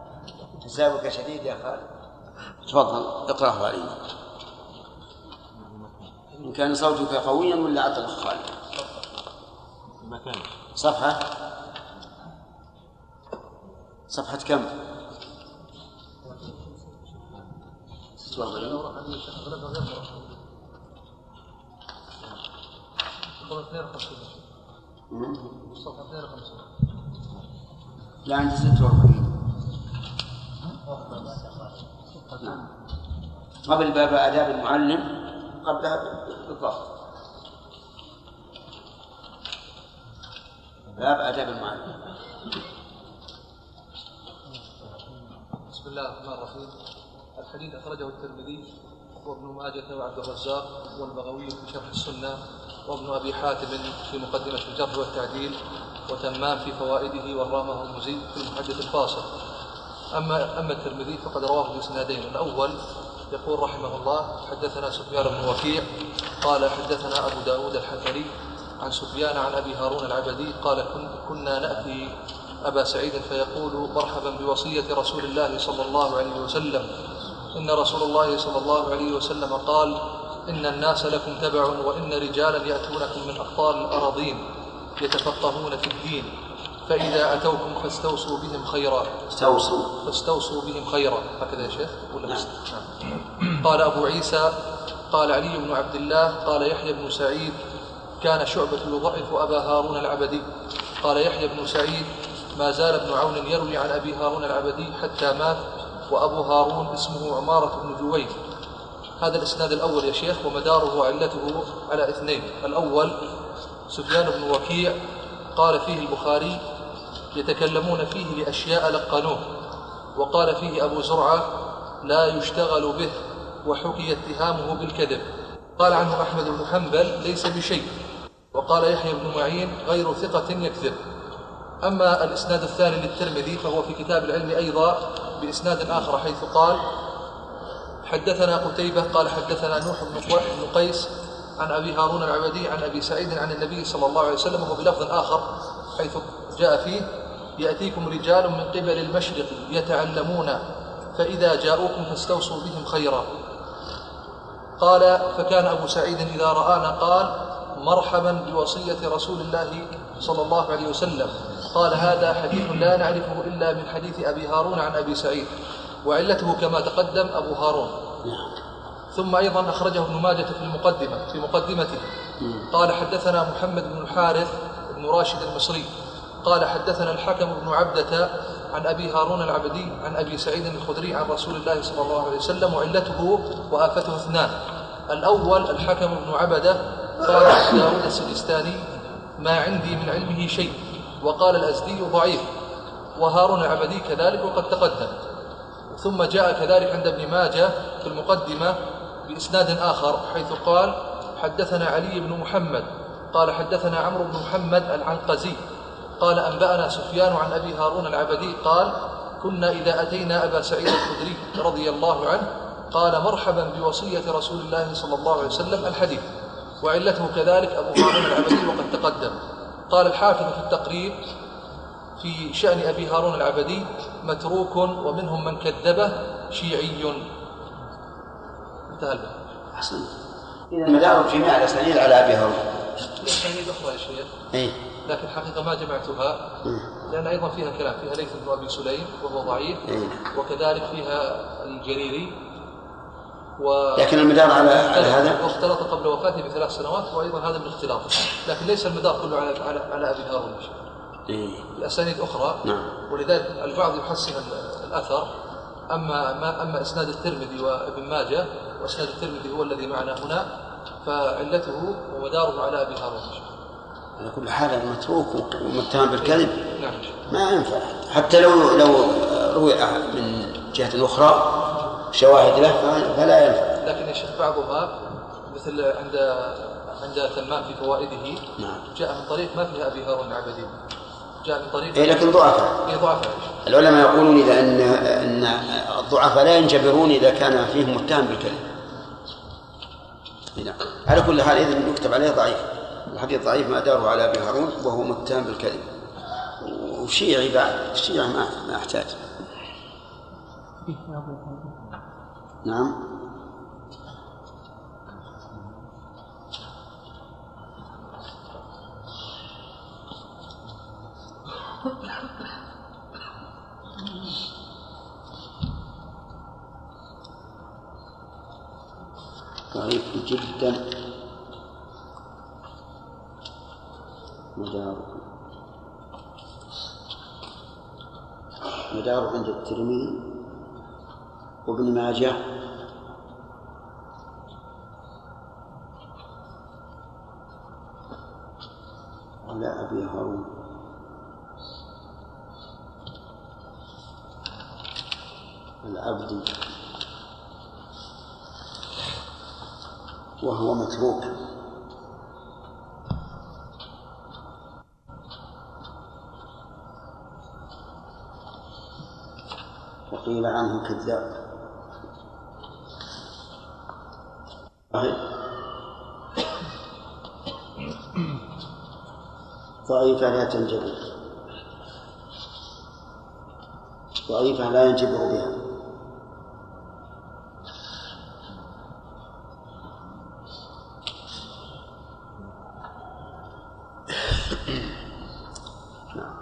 حسابك شديد يا خالد. تفضل اقرأه علينا إن كان صوتك قويا ولا عطل خالد؟ مكان. صفحة؟ صفحة كم؟ تفضل لا عندي 46 نعم قبل باب آداب المعلم قبلها بالضبط. باب آداب المعلم. بسم الله الرحمن الرحيم. الحديث أخرجه الترمذي وابن ماجة وعبد الرزاق والبغوي في شرح السنة وابن أبي حاتم في مقدمة الجرح والتعديل وتمام في فوائده ورامه المزيد في المحدث الفاصل. أما أما الترمذي فقد رواه بإسنادين. الأول يقول رحمه الله حدثنا سفيان بن وكيع قال حدثنا أبو داود الحفري عن سفيان عن أبي هارون العبدي قال كن- كنا نأتي أبا سعيد فيقول مرحبا بوصية رسول الله صلى الله عليه وسلم إن رسول الله صلى الله عليه وسلم قال إن الناس لكم تبع وإن رجالا يأتونكم من أقطار الأراضين يتفقهون في الدين فإذا أتوكم فاستوصوا بهم خيرا. استوصوا. فاستوصوا بهم خيرا. هكذا يا شيخ؟ ولا نعم. نعم. قال أبو عيسى قال علي بن عبد الله قال يحيى بن سعيد كان شعبة يضعف أبا هارون العبدي. قال يحيى بن سعيد ما زال ابن عون يروي عن أبي هارون العبدي حتى مات وأبو هارون اسمه عمارة بن جويف. هذا الإسناد الأول يا شيخ ومداره وعلته على اثنين. الأول سفيان بن وكيع قال فيه البخاري يتكلمون فيه لأشياء لقنوه. وقال فيه أبو زرعة لا يشتغل به وحكي اتهامه بالكذب. قال عنه أحمد بن حنبل ليس بشيء. وقال يحيى بن معين غير ثقة يكذب. أما الإسناد الثاني للترمذي فهو في كتاب العلم أيضا بإسناد آخر حيث قال حدثنا قتيبة قال حدثنا نوح بن بن قيس عن أبي هارون العبدي عن أبي سعيد عن النبي صلى الله عليه وسلم وهو بلفظ آخر حيث جاء فيه يأتيكم رجال من قبل المشرق يتعلمون فإذا جاءوكم فاستوصوا بهم خيرا. قال فكان أبو سعيد إذا رآنا قال مرحبا بوصية رسول الله صلى الله عليه وسلم. قال هذا حديث لا نعرفه إلا من حديث أبي هارون عن أبي سعيد وعلته كما تقدم أبو هارون. ثم أيضا أخرجه ابن ماجة في المقدمة في مقدمته. قال حدثنا محمد بن الحارث بن راشد المصري. قال حدثنا الحكم بن عبدة عن أبي هارون العبدي عن أبي سعيد الخدري عن رسول الله صلى الله عليه وسلم وعلته وآفته اثنان. الأول الحكم بن عبدة قال داود السجستاني ما عندي من علمه شيء. وقال الأزدي ضعيف وهارون العبدي كذلك وقد تقدم. ثم جاء كذلك عند ابن ماجه في المقدمة بإسناد آخر حيث قال حدثنا علي بن محمد قال حدثنا عمرو بن محمد العنقزي قال أنبأنا سفيان عن أبي هارون العبدي قال كنا إذا أتينا أبا سعيد الخدري رضي الله عنه قال مرحبا بوصية رسول الله صلى الله عليه وسلم الحديث وعلته كذلك أبو هارون العبدي وقد تقدم. قال الحافظ في التقريب في شأن أبي هارون العبدي متروك ومنهم من كذبه شيعي. انتهى الباب. أحسن إذا مدار جميع الأسانيد على أبي هارون. أسانيد أخرى يا شيخ. إيه. لكن حقيقة ما جمعتها لأن أيضا فيها كلام فيها ليث بن أبي سليم وهو ضعيف إيه. وكذلك فيها الجريري. و لكن المدار على على هذا؟ واختلط قبل وفاته بثلاث سنوات وأيضا هذا من الاختلاط لكن ليس المدار كله على على, على أبي هارون. إيه. بأسانيد أخرى نعم. ولذلك البعض يحسن الأثر. أما ما أما إسناد الترمذي وابن ماجه وإسناد الترمذي هو الذي معنا هنا فعلته ومداره على أبي هارون. على كل حال متروك ومتهم بالكذب نعم. ما ينفع. حتى لو لو روي من جهة أخرى شواهد له؟ فلا ينفع. لكن يا شيخ بعضها مثل عند عند تمام في فوائده نعم. جاء من طريق ما فيها أبي هارون العبدي. جاء من طريق إيه لكن ضعفاء. اي ضعفاء. العلماء يقولون إذا أن أن الضعفاء لا ينجبرون إذا كان فيهم متهم بالكذب نعم على كل حال إذا يكتب عليه ضعيف. الحديث ضعيف ما داره على أبي هارون وهو متهم بالكذب وشيعي بعد. الشيعة ما ما أحتاج نعم. ضعيف جدا. مداره مداره عند الترمذي. وابن ماجه. على أبي هارون. العبد. وهو متروك. وقيل عنه كذاب. ضعيفة لا تنجبر ضعيفة لا ينجبر بها. نعم.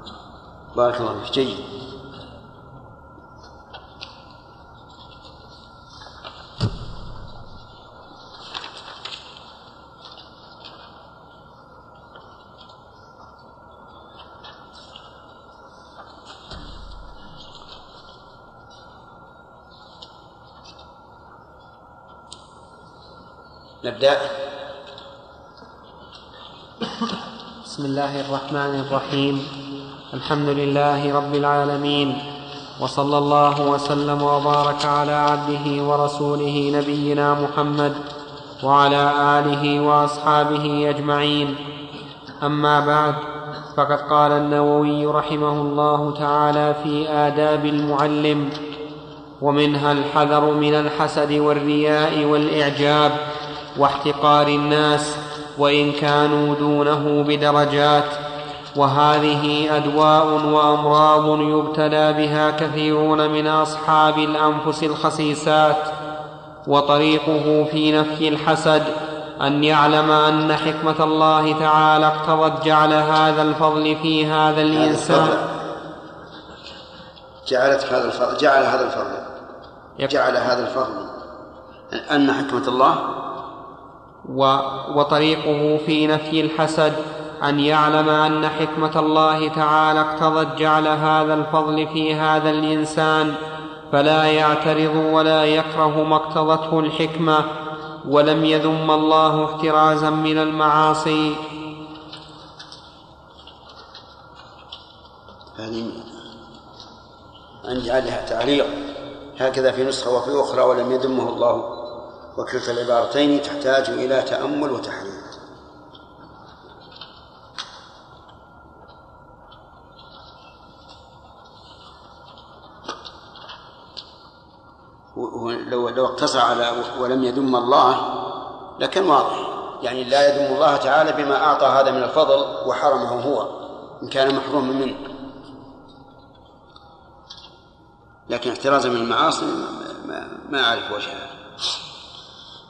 بارك الله فيك. جيد نبدأ بسم الله الرحمن الرحيم. الحمد لله رب العالمين. وصلى الله وسلم وبارك على عبده ورسوله نبينا محمد وعلى آله وأصحابه أجمعين. أما بعد فقد قال النووي رحمه الله تعالى في آداب المعلم ومنها الحذر من الحسد والرياء والإعجاب واحتقار الناس وإن كانوا دونه بدرجات وهذه أدواء وأمراض يبتلى بها كثيرون من أصحاب الأنفس الخسيسات وطريقه في نفي الحسد أن يعلم أن حكمة الله تعالى اقتضت جعل هذا الفضل في هذا الإنسان. جعلت هذا الفضل جعل هذا الفضل. جعل هذا الفضل. أن حكمة الله و وطريقه في نفي الحسد أن يعلم أن حكمة الله تعالى اقتضت جعل هذا الفضل في هذا الإنسان فلا يعترض ولا يكره ما اقتضته الحكمة ولم يذم الله احترازا من المعاصي. هذه عندي عليها تعليق هكذا في نسخة وفي أخرى ولم يذمه الله. وكلتا العبارتين تحتاج إلى تأمل وتحرير لو لو اقتصر على ولم يذم الله لكان واضح. يعني لا يذم الله تعالى بما أعطى هذا من الفضل وحرمه هو إن كان محروما منه. لكن احترازا من المعاصي ما, ما أعرف وجهها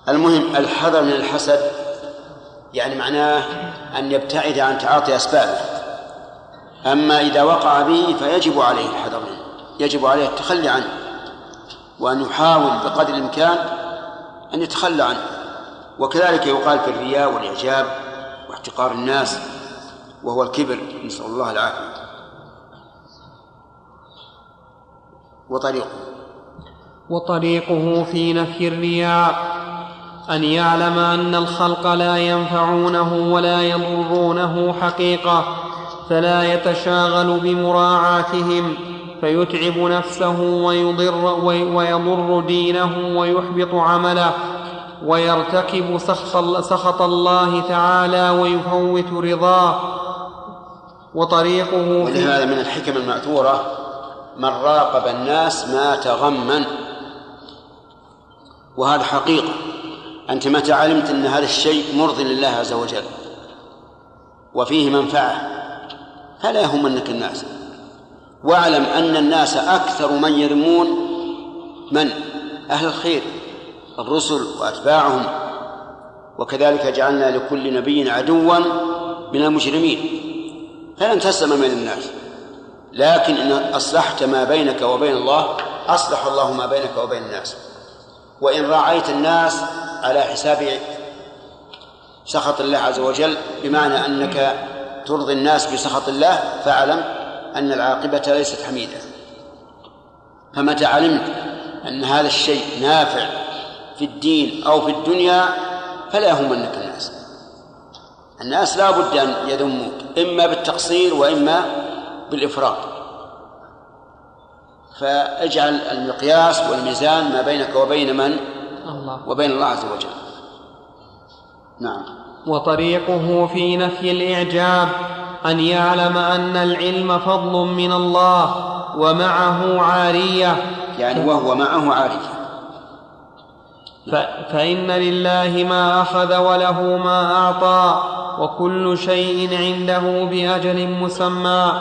المهم الحذر من الحسد يعني معناه أن يبتعد عن تعاطي أسبابه. أما إذا وقع به فيجب عليه الحذر منه يجب عليه التخلي عنه وأن يحاول بقدر الإمكان أن يتخلى عنه. وكذلك يقال في الرياء والإعجاب واحتقار الناس وهو الكبر نسأل الله العافية. وطريقه. وطريقه في نفي الرياء. أن يعلم أن الخلق لا ينفعونه ولا يضرونه حقيقة فلا يتشاغل بمراعاتهم فيتعب نفسه ويضر ويضر دينه ويحبط عمله ويرتكب سخط, سخط الله تعالى ويفوت رضاه. وطريقه ولهذا من الحكم المأثورة من راقب الناس مات غما. وهذا حقيقة. أنت متى علمت أن هذا الشيء مرضي لله عز وجل وفيه منفعة؟ فلا يهمنك الناس. واعلم أن الناس أكثر من يذمون من؟ أهل الخير الرسل وأتباعهم. وكذلك جعلنا لكل نبي عدوا من المجرمين. فلن تسلم من الناس. لكن إن أصلحت ما بينك وبين الله أصلح الله ما بينك وبين الناس. وإن راعيت الناس على حساب سخط الله عز وجل بمعنى أنك ترضي الناس بسخط الله فاعلم أن العاقبة ليست حميدة. فمتى علمت أن هذا الشيء نافع في الدين أو في الدنيا فلا يهمنك الناس. الناس لا بد أن يذموك إما بالتقصير وإما بالإفراط. فاجعل المقياس والميزان ما بينك وبين من؟ الله. وبين الله عز وجل. نعم. وطريقه في نفي الإعجاب أن يعلم أن العلم فضل من الله ومعه عارية. يعني وهو معه عارية. فإن لله ما أخذ وله ما أعطى وكل شيء عنده بأجل مسمى.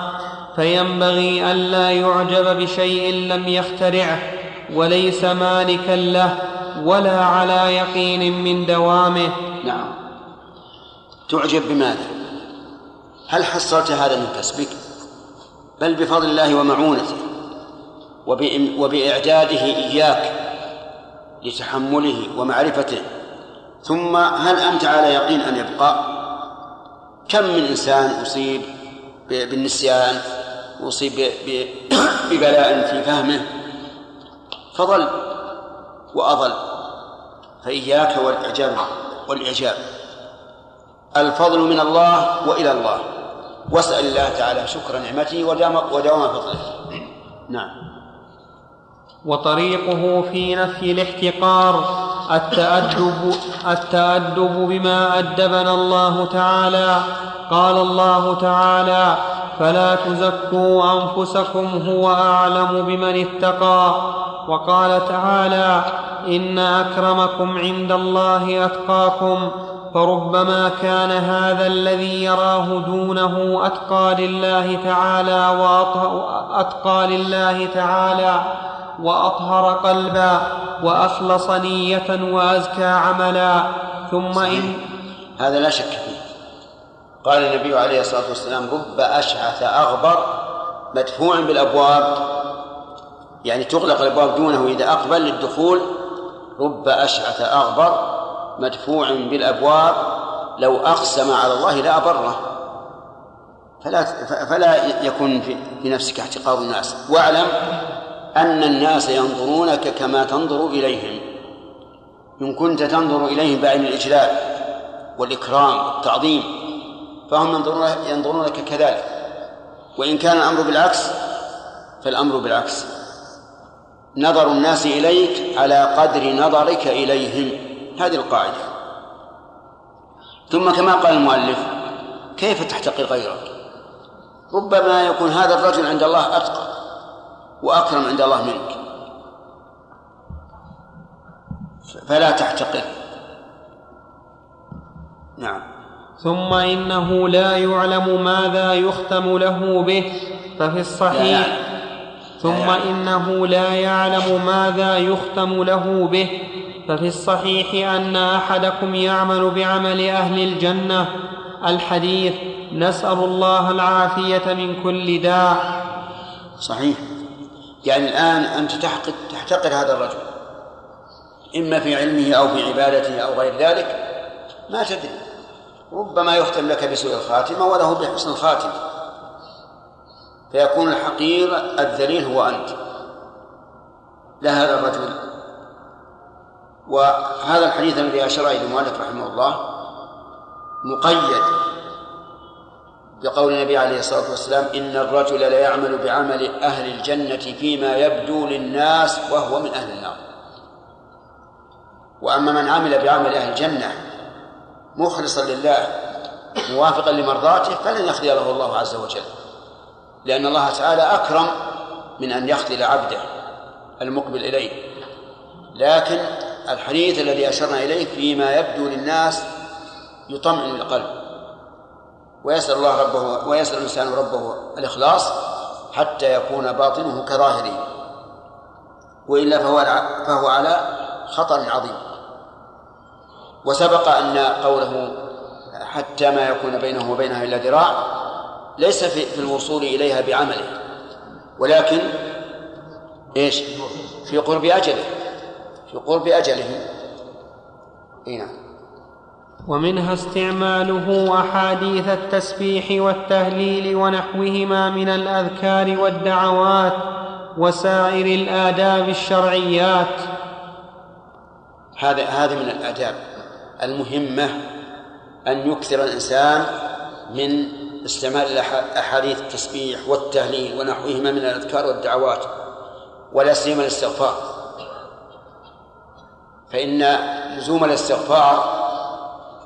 فينبغي ألا يعجب بشيء لم يخترعه وليس مالكا له ولا على يقين من دوامه. نعم. تعجب بماذا؟ هل حصلت هذا من كسبك بل بفضل الله ومعونته وبإعداده إياك لتحمله ومعرفته. ثم هل أنت على يقين أن يبقى؟ كم من إنسان أصيب بالنسيان؟ أصيب ببلاء في فهمه. فضل وأضل. فإياك والإعجاب. والإعجاب. الفضل من الله وإلى الله. واسأل الله تعالى شكر نعمته ودوام فضله. نعم. وطريقه في نفي الاحتقار. التأدب التأدب بما أدبنا الله تعالى. قال الله تعالى فلا تزكوا أنفسكم هو أعلم بمن اتقى. وقال تعالى إن أكرمكم عند الله أتقاكم فربما كان هذا الذي يراه دونه أتقى لله تعالى وأتقى لله تعالى. وأطهر قلبا وأخلص نية وأزكى عملا. ثم إن هذا لا شك فيه. قال النبي عليه الصلاة والسلام رب أشعث أغبر مدفوع بالأبواب. يعني تغلق الأبواب دونه إذا أقبل للدخول رب أشعث أغبر مدفوع بالأبواب لو أقسم على الله لا أبره. فلا فلا يكون في نفسك احتقار الناس. واعلم أن الناس ينظرونك كما تنظر إليهم. إن كنت تنظر إليهم بعين الإجلال والإكرام والتعظيم فهم ينظرون ينظرونك كذلك. وإن كان الأمر بالعكس فالأمر بالعكس. نظر الناس إليك على قدر نظرك إليهم. هذه القاعدة. ثم كما قال المؤلف كيف تحتقر غيرك؟ ربما يكون هذا الرجل عند الله أتقى. وأكرم عند الله منك. فلا تحتقر. نعم. ثم إنه لا يعلم ماذا يختم له به ففي لا الصحيح يعلم. ثم لا. إنه لا يعلم ماذا يختم له به ففي الصحيح أن أحدكم يعمل بعمل أهل الجنة. الحديث نسأل الله العافية من كل داء. صحيح. يعني الآن أنت تحقق تحتقر هذا الرجل. إما في علمه أو في عبادته أو غير ذلك ما تدري. ربما يختم لك بسوء الخاتمة وله بحسن الخاتمة فيكون الحقير الذليل هو أنت. لا هذا الرجل. وهذا الحديث الذي أشار إليه المؤلف رحمه الله مقيد. بقول النبي عليه الصلاة والسلام إن الرجل ليعمل بعمل أهل الجنة فيما يبدو للناس وهو من أهل النار. وأما من عمل بعمل أهل الجنة مخلصا لله موافقا لمرضاته فلن يخذل له الله عز وجل. لأن الله تعالى أكرم من أن يخذل عبده المقبل إليه. لكن الحديث الذي أشرنا إليه فيما يبدو للناس يطمئن القلب. ويسأل الله ربه ويسأل الإنسان ربه الإخلاص حتى يكون باطنه كظاهره. وإلا فهو فهو على خطر عظيم. وسبق أن قوله حتى ما يكون بينه وبينها إلا ذراع ليس في, الوصول إليها بعمله. ولكن إيش؟ في قرب أجله. في قرب أجله. اي نعم. ومنها استعماله أحاديث التسبيح والتهليل ونحوهما من الأذكار والدعوات وسائر الآداب الشرعيات. هذا هذا من الآداب المهمة أن يكثر الإنسان من استعمال أحاديث التسبيح والتهليل ونحوهما من الأذكار والدعوات ولا سيما الاستغفار. فإن لزوم الاستغفار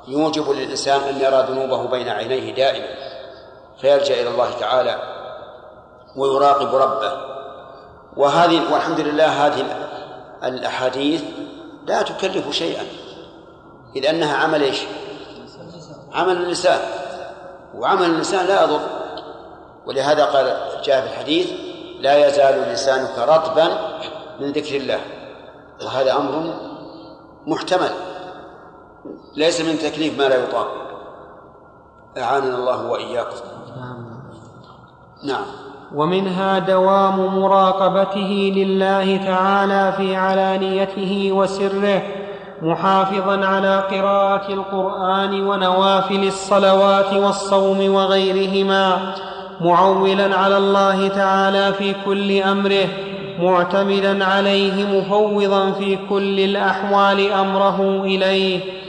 يوجب للإنسان أن يرى ذنوبه بين عينيه دائما فيلجأ إلى الله تعالى ويراقب ربه. وهذه والحمد لله هذه الأحاديث لا تكلف شيئا إذ أنها عمل إيش؟ عمل اللسان وعمل اللسان لا يضر. ولهذا قال جاء في الحديث لا يزال لسانك رطبا من ذكر الله. وهذا أمر محتمل. ليس من تكليف ما لا يطاق. أعاننا الله وإياكم. نعم. ومنها دوام مراقبته لله تعالى في علانيته وسره محافظا على قراءة القرآن ونوافل الصلوات والصوم وغيرهما معولا على الله تعالى في كل أمره معتمدا عليه مفوضا في كل الأحوال أمره إليه.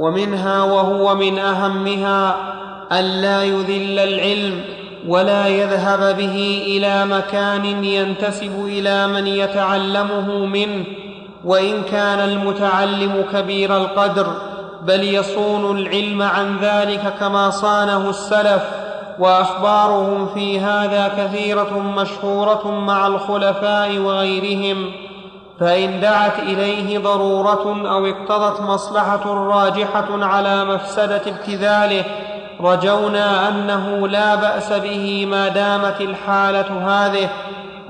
ومنها وهو من أهمها الا يذل العلم ولا يذهب به إلى مكان ينتسب إلى من يتعلمه منه وإن كان المتعلم كبير القدر بل يصون العلم عن ذلك كما صانه السلف وأخبارهم في هذا كثيرة مشهورة مع الخلفاء وغيرهم. فإن دعت إليه ضرورة أو اقتضت مصلحة راجحة على مفسدة ابتذاله رجونا أنه لا بأس به ما دامت الحالة هذه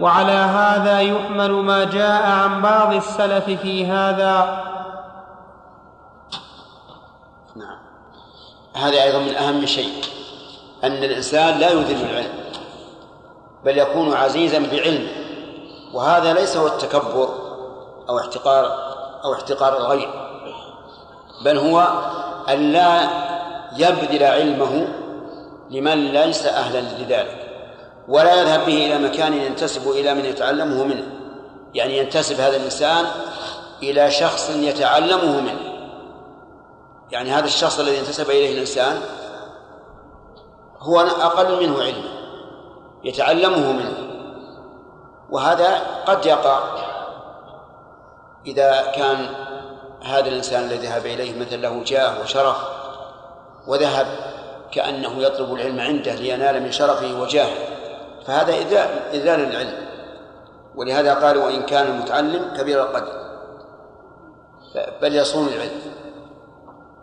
وعلى هذا يحمل ما جاء عن بعض السلف في هذا. نعم. هذا أيضا من أهم شيء أن الإنسان لا يذل العلم بل يكون عزيزا بعلمه وهذا ليس هو التكبر. أو احتقار أو احتقار الغير بل هو أن لا يبذل علمه لمن ليس أهلا لذلك ولا يذهب به إلى مكان ينتسب إلى من يتعلمه منه. يعني ينتسب هذا الإنسان إلى شخص يتعلمه منه. يعني هذا الشخص الذي انتسب إليه الإنسان هو أقل منه علما يتعلمه منه وهذا قد يقع. إذا كان هذا الإنسان الذي ذهب إليه مثل له جاه وشرف وذهب كأنه يطلب العلم عنده لينال من شرفه وجاهه فهذا إذلال العلم ولهذا قال وإن كان المتعلم كبير القدر بل يصون العلم.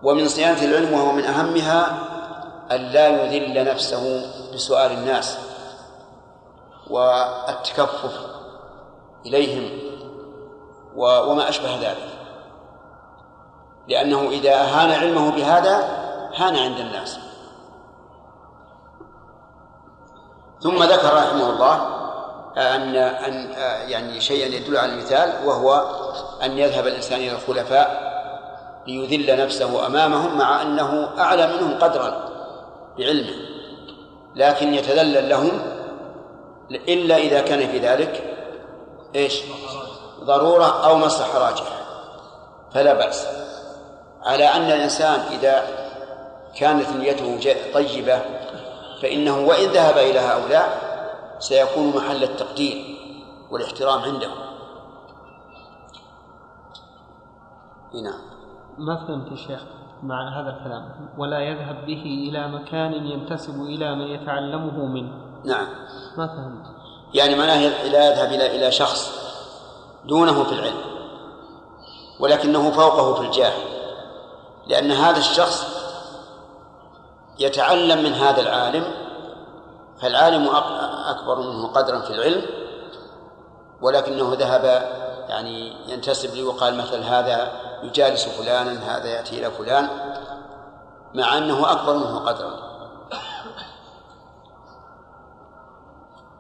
ومن صيانة العلم وهو من أهمها أن لا يذل نفسه بسؤال الناس والتكفف إليهم وما أشبه ذلك. لأنه إذا أهان علمه بهذا هان عند الناس. ثم ذكر رحمه الله أن أن يعني شيئا يدل على المثال وهو أن يذهب الإنسان إلى الخلفاء ليذل نفسه أمامهم مع أنه أعلى منهم قدرا بعلمه لكن يتذلل لهم إلا إذا كان في ذلك إيش؟ ضرورة أو مصلحة راجحة فلا بأس. على أن الإنسان إذا كانت نيته طيبة فإنه وإن ذهب إلى هؤلاء سيكون محل التقدير والاحترام عندهم نعم ما فهمت يا شيخ مع هذا الكلام. ولا يذهب به إلى مكان ينتسب إلى من يتعلمه منه. نعم. ما فهمت؟ يعني معناه لا يذهب إلى إلى شخص دونه في العلم ولكنه فوقه في الجاه لأن هذا الشخص يتعلم من هذا العالم فالعالم أكبر منه قدرا في العلم ولكنه ذهب يعني ينتسب لي وقال مثل هذا يجالس فلانا هذا يأتي إلى فلان مع أنه أكبر منه قدرا.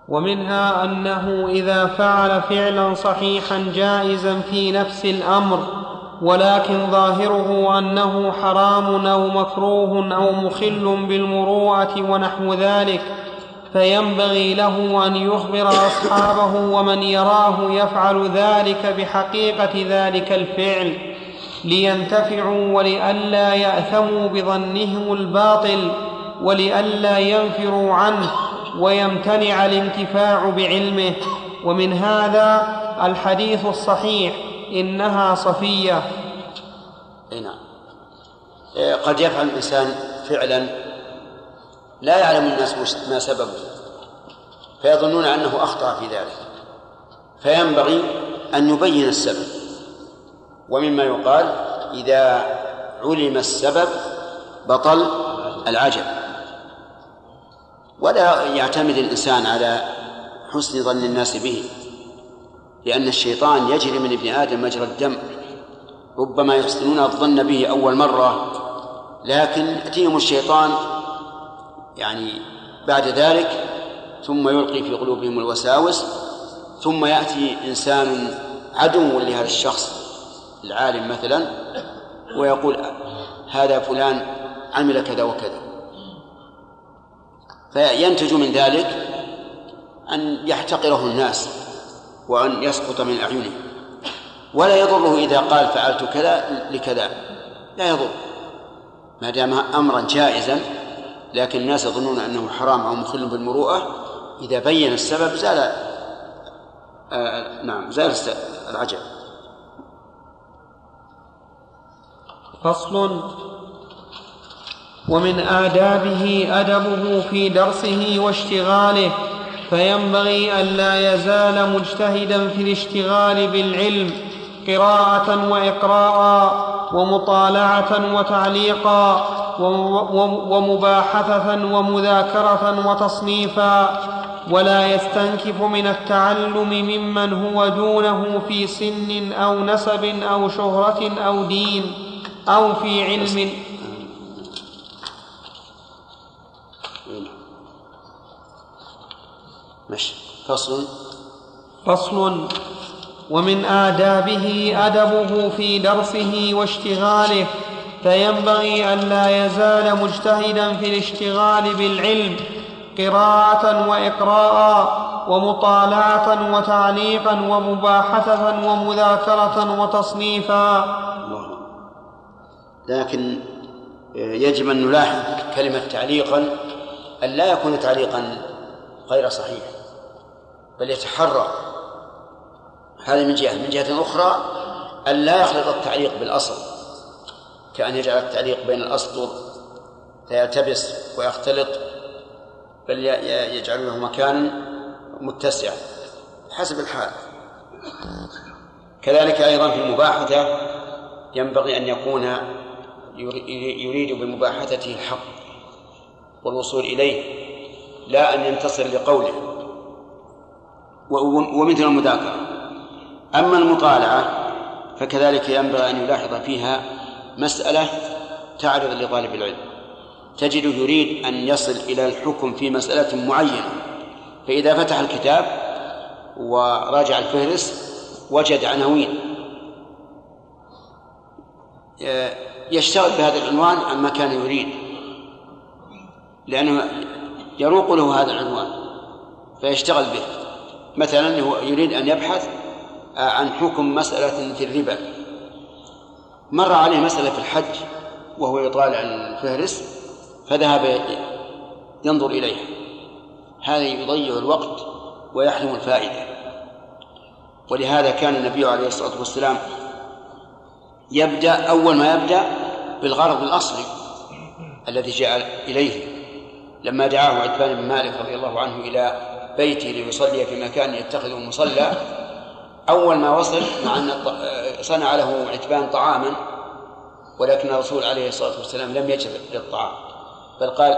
ومنها أنه إذا فعل فعلا صحيحا جائزا في نفس الأمر ولكن ظاهره أنه حرام أو مكروه أو مخل بالمروءة ونحو ذلك فينبغي له أن يخبر أصحابه ومن يراه يفعل ذلك بحقيقة ذلك الفعل لينتفعوا ولئلا يأثموا بظنهم الباطل ولئلا ينفروا عنه. ويمتنع الانتفاع بعلمه. ومن هذا الحديث الصحيح إنها صفية. نعم. قد يفعل الإنسان فعلا لا يعلم الناس ما سببه فيظنون أنه أخطأ في ذلك. فينبغي أن يبين السبب. ومما يقال إذا علم السبب بطل العجب. ولا يعتمد الإنسان على حسن ظن الناس به لأن الشيطان يجري من ابن آدم مجرى الدم. ربما يحسنون الظن به أول مرة لكن يأتيهم الشيطان يعني بعد ذلك ثم يلقي في قلوبهم الوساوس ثم يأتي إنسان عدو لهذا الشخص العالم مثلا ويقول هذا فلان عمل كذا وكذا. فينتج من ذلك أن يحتقره الناس وأن يسقط من أعينهم. ولا يضره إذا قال فعلت كذا لكذا. لا يضر. ما دام أمرا جائزا لكن الناس يظنون أنه حرام أو مخل بالمروءة إذا بين السبب زال آه نعم زال العجب. فصل ومن آدابه أدبه في درسه واشتغاله فينبغي ألا يزال مجتهدا في الاشتغال بالعلم قراءة وإقراء ومطالعة وتعليقا ومباحثة ومذاكرة وتصنيفا. ولا يستنكف من التعلم ممن هو دونه في سن أو نسب أو شهرة أو دين أو في علم مش فصل. فصل. ومن آدابه أدبه في درسه واشتغاله فينبغي ألا يزال مجتهدا في الاشتغال بالعلم قراءة وإقراء ومطالعة وتعليقا ومباحثة ومذاكرة وتصنيفا. لكن يجب أن نلاحظ كلمة تعليقا أن لا يكون تعليقا غير صحيح. بل يتحرى. هذا من جهة. من جهة أخرى أن لا يخلط التعليق بالأصل. كأن يجعل التعليق بين الأسطر فيلتبس ويختلط بل يجعل له مكانا متسعا. حسب الحال. كذلك أيضا في المباحثة ينبغي أن يكون يريد بمباحثته الحق والوصول إليه لا أن ينتصر لقوله. ومثل المذاكرة. أما المطالعة فكذلك ينبغي أن يلاحظ فيها مسألة تعرض لطالب العلم. تجده يريد أن يصل إلى الحكم في مسألة معينة. فإذا فتح الكتاب وراجع الفهرس وجد عناوين. يشتغل بهذا العنوان عما كان يريد لأنه يروق له هذا العنوان فيشتغل به. مثلا هو يريد أن يبحث عن حكم مسألة في الربا. مر عليه مسألة في الحج وهو يطالع الفهرس فذهب ينظر إليها هذا يضيع الوقت ويحرم الفائدة. ولهذا كان النبي عليه الصلاة والسلام يبدأ أول ما يبدأ بالغرض الأصلي الذي جاء إليه لما دعاه عتبان بن مالك رضي الله عنه إلى بيته ليصلي في مكان يتخذه مصلى. أول ما وصل مع أن صنع له عتبان طعاما ولكن الرسول عليه الصلاة والسلام لم يجد للطعام بل قال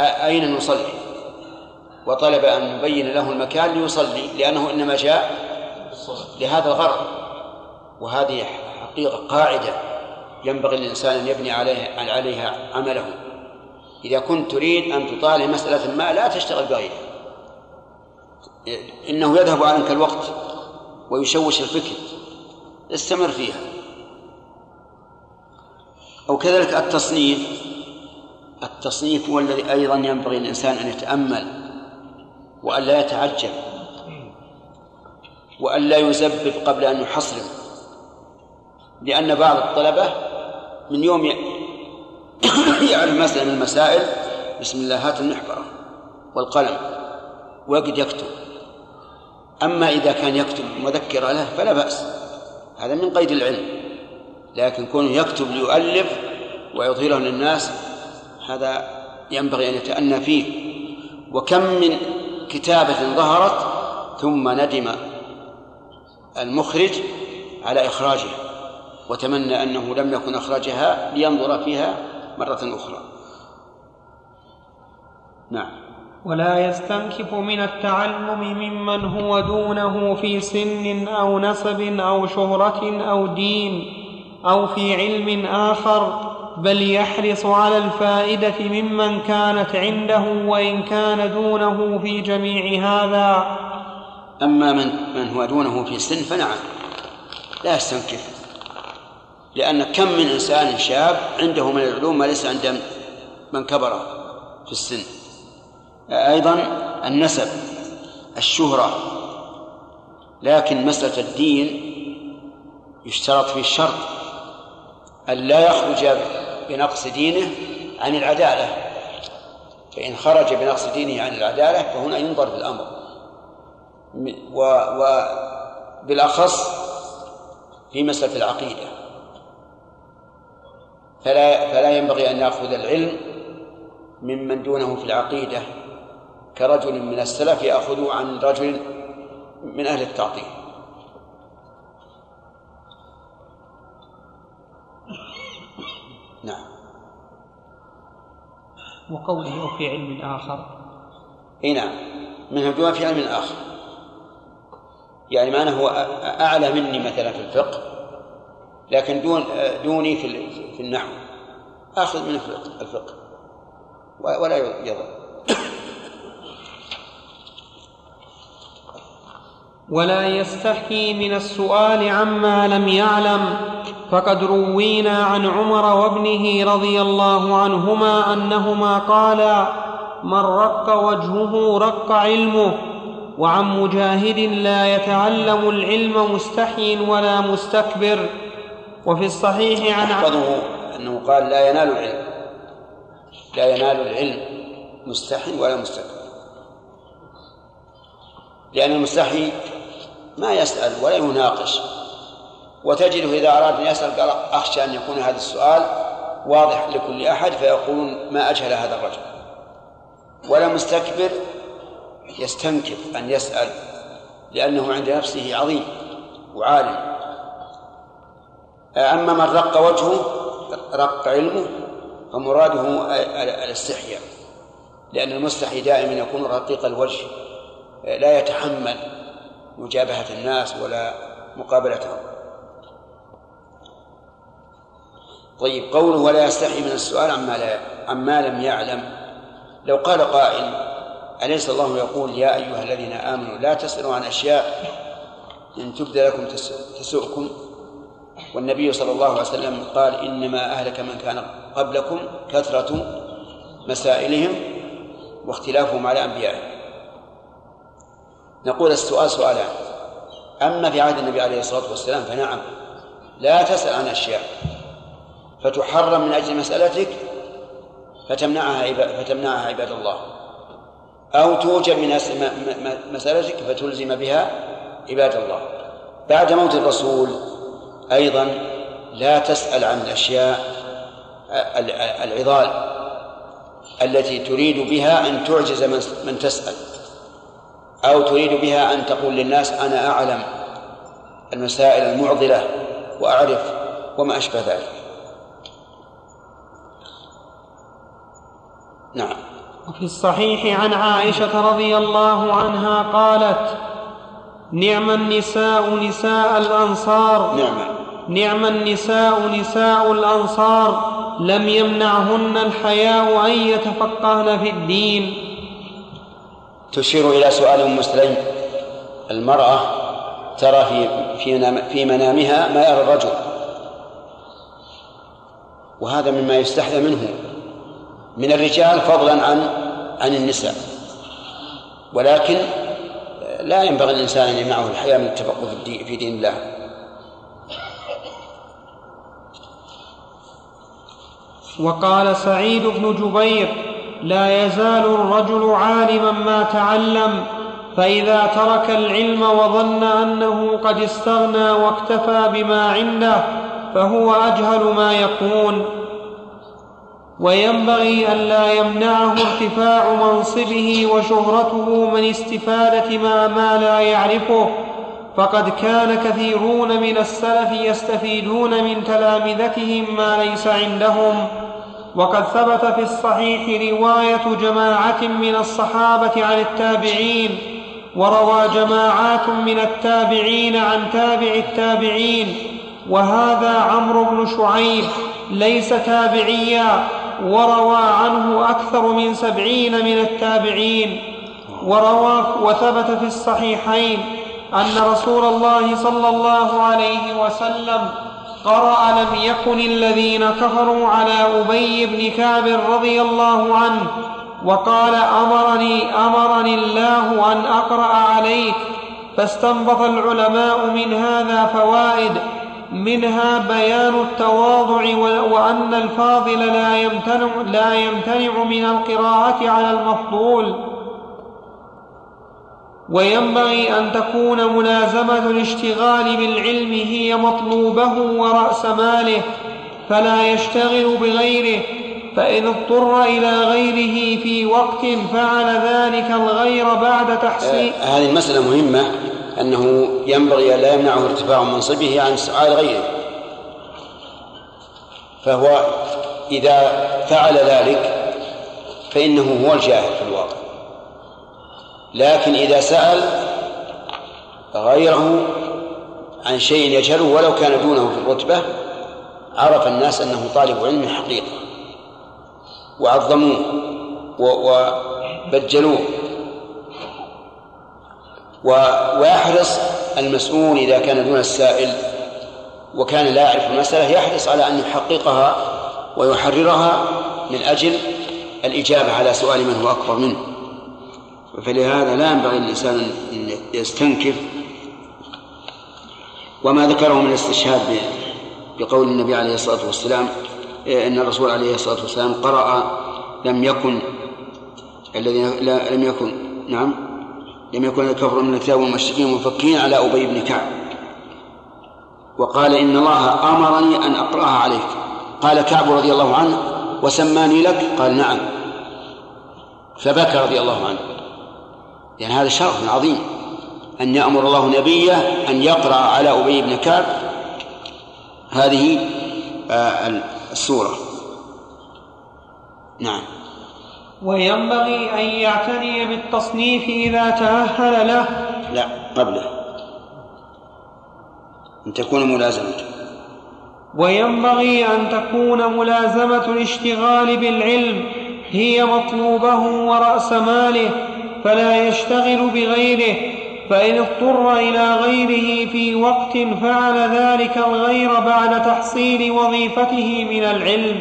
أين نصلي؟ وطلب أن نبين له المكان ليصلي لأنه إنما جاء لهذا الغرض. وهذه حقيقة قاعدة ينبغي للإنسان أن يبني عليها عليها عمله. إذا كنت تريد أن تطالع مسألة ما لا تشتغل بغيرها. إنه يذهب عنك الوقت ويشوش الفكر. استمر فيها. أو كذلك التصنيف. التصنيف هو الذي أيضا ينبغي للإنسان أن يتأمل وأن لا يتعجل وأن لا يزبب قبل أن يحصرم لأن بعض الطلبة من يوم [coughs] يعلم مسألة من المسائل بسم الله هات المحبرة والقلم ويقعد يكتب. أما إذا كان يكتب مذكرة له فلا بأس. هذا من قيد العلم. لكن كونه يكتب ليؤلف ويظهره للناس هذا ينبغي أن يتأنى فيه. وكم من كتابة ظهرت ثم ندم المخرج على إخراجها وتمنى أنه لم يكن أخرجها لينظر فيها مرة أخرى. نعم. ولا يستنكف من التعلم ممن هو دونه في سن أو نسب أو شهرة أو دين أو في علم آخر بل يحرص على الفائدة ممن كانت عنده وإن كان دونه في جميع هذا. أما من من هو دونه في السن فنعم لا يستنكف لأن كم من إنسان شاب عنده من العلوم ما ليس عند من كبر في السن. أيضا النسب الشهرة. لكن مسألة الدين يشترط فيه الشرط أن لا يخرج بنقص دينه عن العدالة. فإن خرج بنقص دينه عن العدالة فهنا ينظر في الأمر وبالأخص في مسألة العقيدة. فلا فلا ينبغي أن يأخذ العلم ممن دونه في العقيدة. كرجل من السلف يأخذ عن رجل من أهل التعطيل. نعم. وقوله وفي علم آخر. إي نعم. منها دون في علم آخر. يعني ما أنا هو أعلى مني مثلا في الفقه لكن دون دوني في في النحو. آخذ منه الفقه ولا يضر. ولا يستحيي من السؤال عما لم يعلم. فقد روينا عن عمر وابنه رضي الله عنهما أنهما قالا من رق وجهه رق علمه وعن مجاهد لا يتعلم العلم مستحي ولا مستكبر. وفي الصحيح عن أحفظه أنه قال لا ينال العلم لا ينال العلم مستحي ولا مستكبر. لأن المستحي ما يسأل ولا يناقش. وتجده إذا أراد أن يسأل قال أخشى أن يكون هذا السؤال واضح لكل أحد فيقولون ما أجهل هذا الرجل. ولا مستكبر يستنكف أن يسأل لأنه عند نفسه عظيم وعالم. أما من رق وجهه رق علمه فمراده الاستحياء لأن المستحي دائما يكون رقيق الوجه. لا يتحمل مجابهة الناس ولا مقابلتهم. طيب قوله ولا يستحي من السؤال عما لا عما لم يعلم. لو قال قائل أليس الله يقول يا أيها الذين آمنوا لا تسألوا عن أشياء إن تبدى لكم تسؤكم؟ والنبي صلى الله عليه وسلم قال إنما أهلك من كان قبلكم كثرة مسائلهم واختلافهم على أنبيائهم. نقول السؤال سؤالان أما في عهد النبي عليه الصلاة والسلام فنعم. لا تسأل عن أشياء. فتحرم من أجل مسألتك فتمنعها فتمنعها عباد الله. أو توجب من مسألتك فتلزم بها عباد الله. بعد موت الرسول أيضا لا تسأل عن الأشياء العضال التي تريد بها أن تعجز من تسأل. أو تريد بها أن تقول للناس أنا أعلم المسائل المعضلة وأعرف وما أشبه ذلك. نعم. وفي الصحيح عن عائشة رضي الله عنها قالت نعم النساء نساء الأنصار. نعم. نعم النساء نساء الأنصار. لم يمنعهن الحياء أن يتفقهن في الدين. تشير إلى سؤال أم مسلم المرأة ترى في في في منامها ما يرى الرجل. وهذا مما يستحذى منه. من الرجال فضلا عن عن النساء. ولكن لا ينبغي الإنسان أن يمنعه الحياة من التفقه في دين الله. وقال سعيد بن جبير لا يزال الرجل عالما ما تعلم فإذا ترك العلم وظن أنه قد استغنى واكتفى بما عنده فهو أجهل ما يكون. وينبغي الا يمنعه ارتفاع منصبه وشهرته من استفادة ما ما لا يعرفه. فقد كان كثيرون من السلف يستفيدون من تلامذتهم ما ليس عندهم. وقد ثبت في الصحيح رواية جماعة من الصحابة عن التابعين وروى جماعات من التابعين عن تابع التابعين وهذا عمرو بن شعيب ليس تابعيا وروى عنه أكثر من سبعين من التابعين. وروى وثبت في الصحيحين أن رسول الله صلى الله عليه وسلم قرأ لم يكن الذين كفروا على أبي بن كعب رضي الله عنه وقال أمرني أمرني الله أن أقرأ عليك فاستنبط العلماء من هذا فوائد. منها بيان التواضع وأن الفاضل لا يمتنع, لا يمتنع من القراءة على المفضول. وينبغي أن تكون ملازمة الاشتغال بالعلم هي مطلوبه ورأس ماله فلا يشتغل بغيره فإن اضطر إلى غيره في وقت فعل ذلك الغير بعد تحصيل. آه هذه المسألة مهمة أنه ينبغي أن لا يمنعه ارتفاع منصبه عن سؤال غيره. فهو إذا فعل ذلك فإنه هو الجاهل في الواقع. لكن إذا سأل غيره عن شيء يجهله ولو كان دونه في الرتبة عرف الناس أنه طالب علم حقيقة. وعظموه وبجلوه. ويحرص المسؤول إذا كان دون السائل وكان لا يعرف المسألة يحرص على أن يحققها ويحررها من أجل الإجابة على سؤال من هو أكبر منه. فلهذا لا ينبغي للإنسان أن يستنكف وما ذكره من الاستشهاد بقول النبي عليه الصلاة والسلام إن الرسول عليه الصلاة والسلام قرأ لم يكن الذين لم يكن نعم لم يكن الكفر من الكتاب والمشركين منفكين على أبي بن كعب. وقال إن الله أمرني أن أقرأها عليك. قال كعب رضي الله عنه وسماني لك؟ قال نعم. فبكى رضي الله عنه. لأن يعني هذا شرف عظيم. أن يأمر الله نبيه أن يقرأ على أبي بن كعب هذه آه، السورة. نعم. وينبغي أن يعتني بالتصنيف إذا تأهل له. لا قبله. أن تكون ملازمته وينبغي أن تكون ملازمة الاشتغال بالعلم. هي مطلوبه ورأس ماله. فلا يشتغل بغيره فإن اضطر إلى غيره في وقت فعل ذلك الغير بعد تحصيل وظيفته من العلم.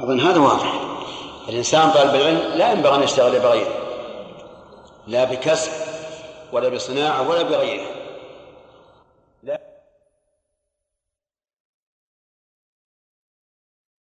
أظن هذا واضح. الإنسان طالب العلم لا ينبغي أن يشتغل بغيره لا بكسب ولا بصناعة ولا بغيره.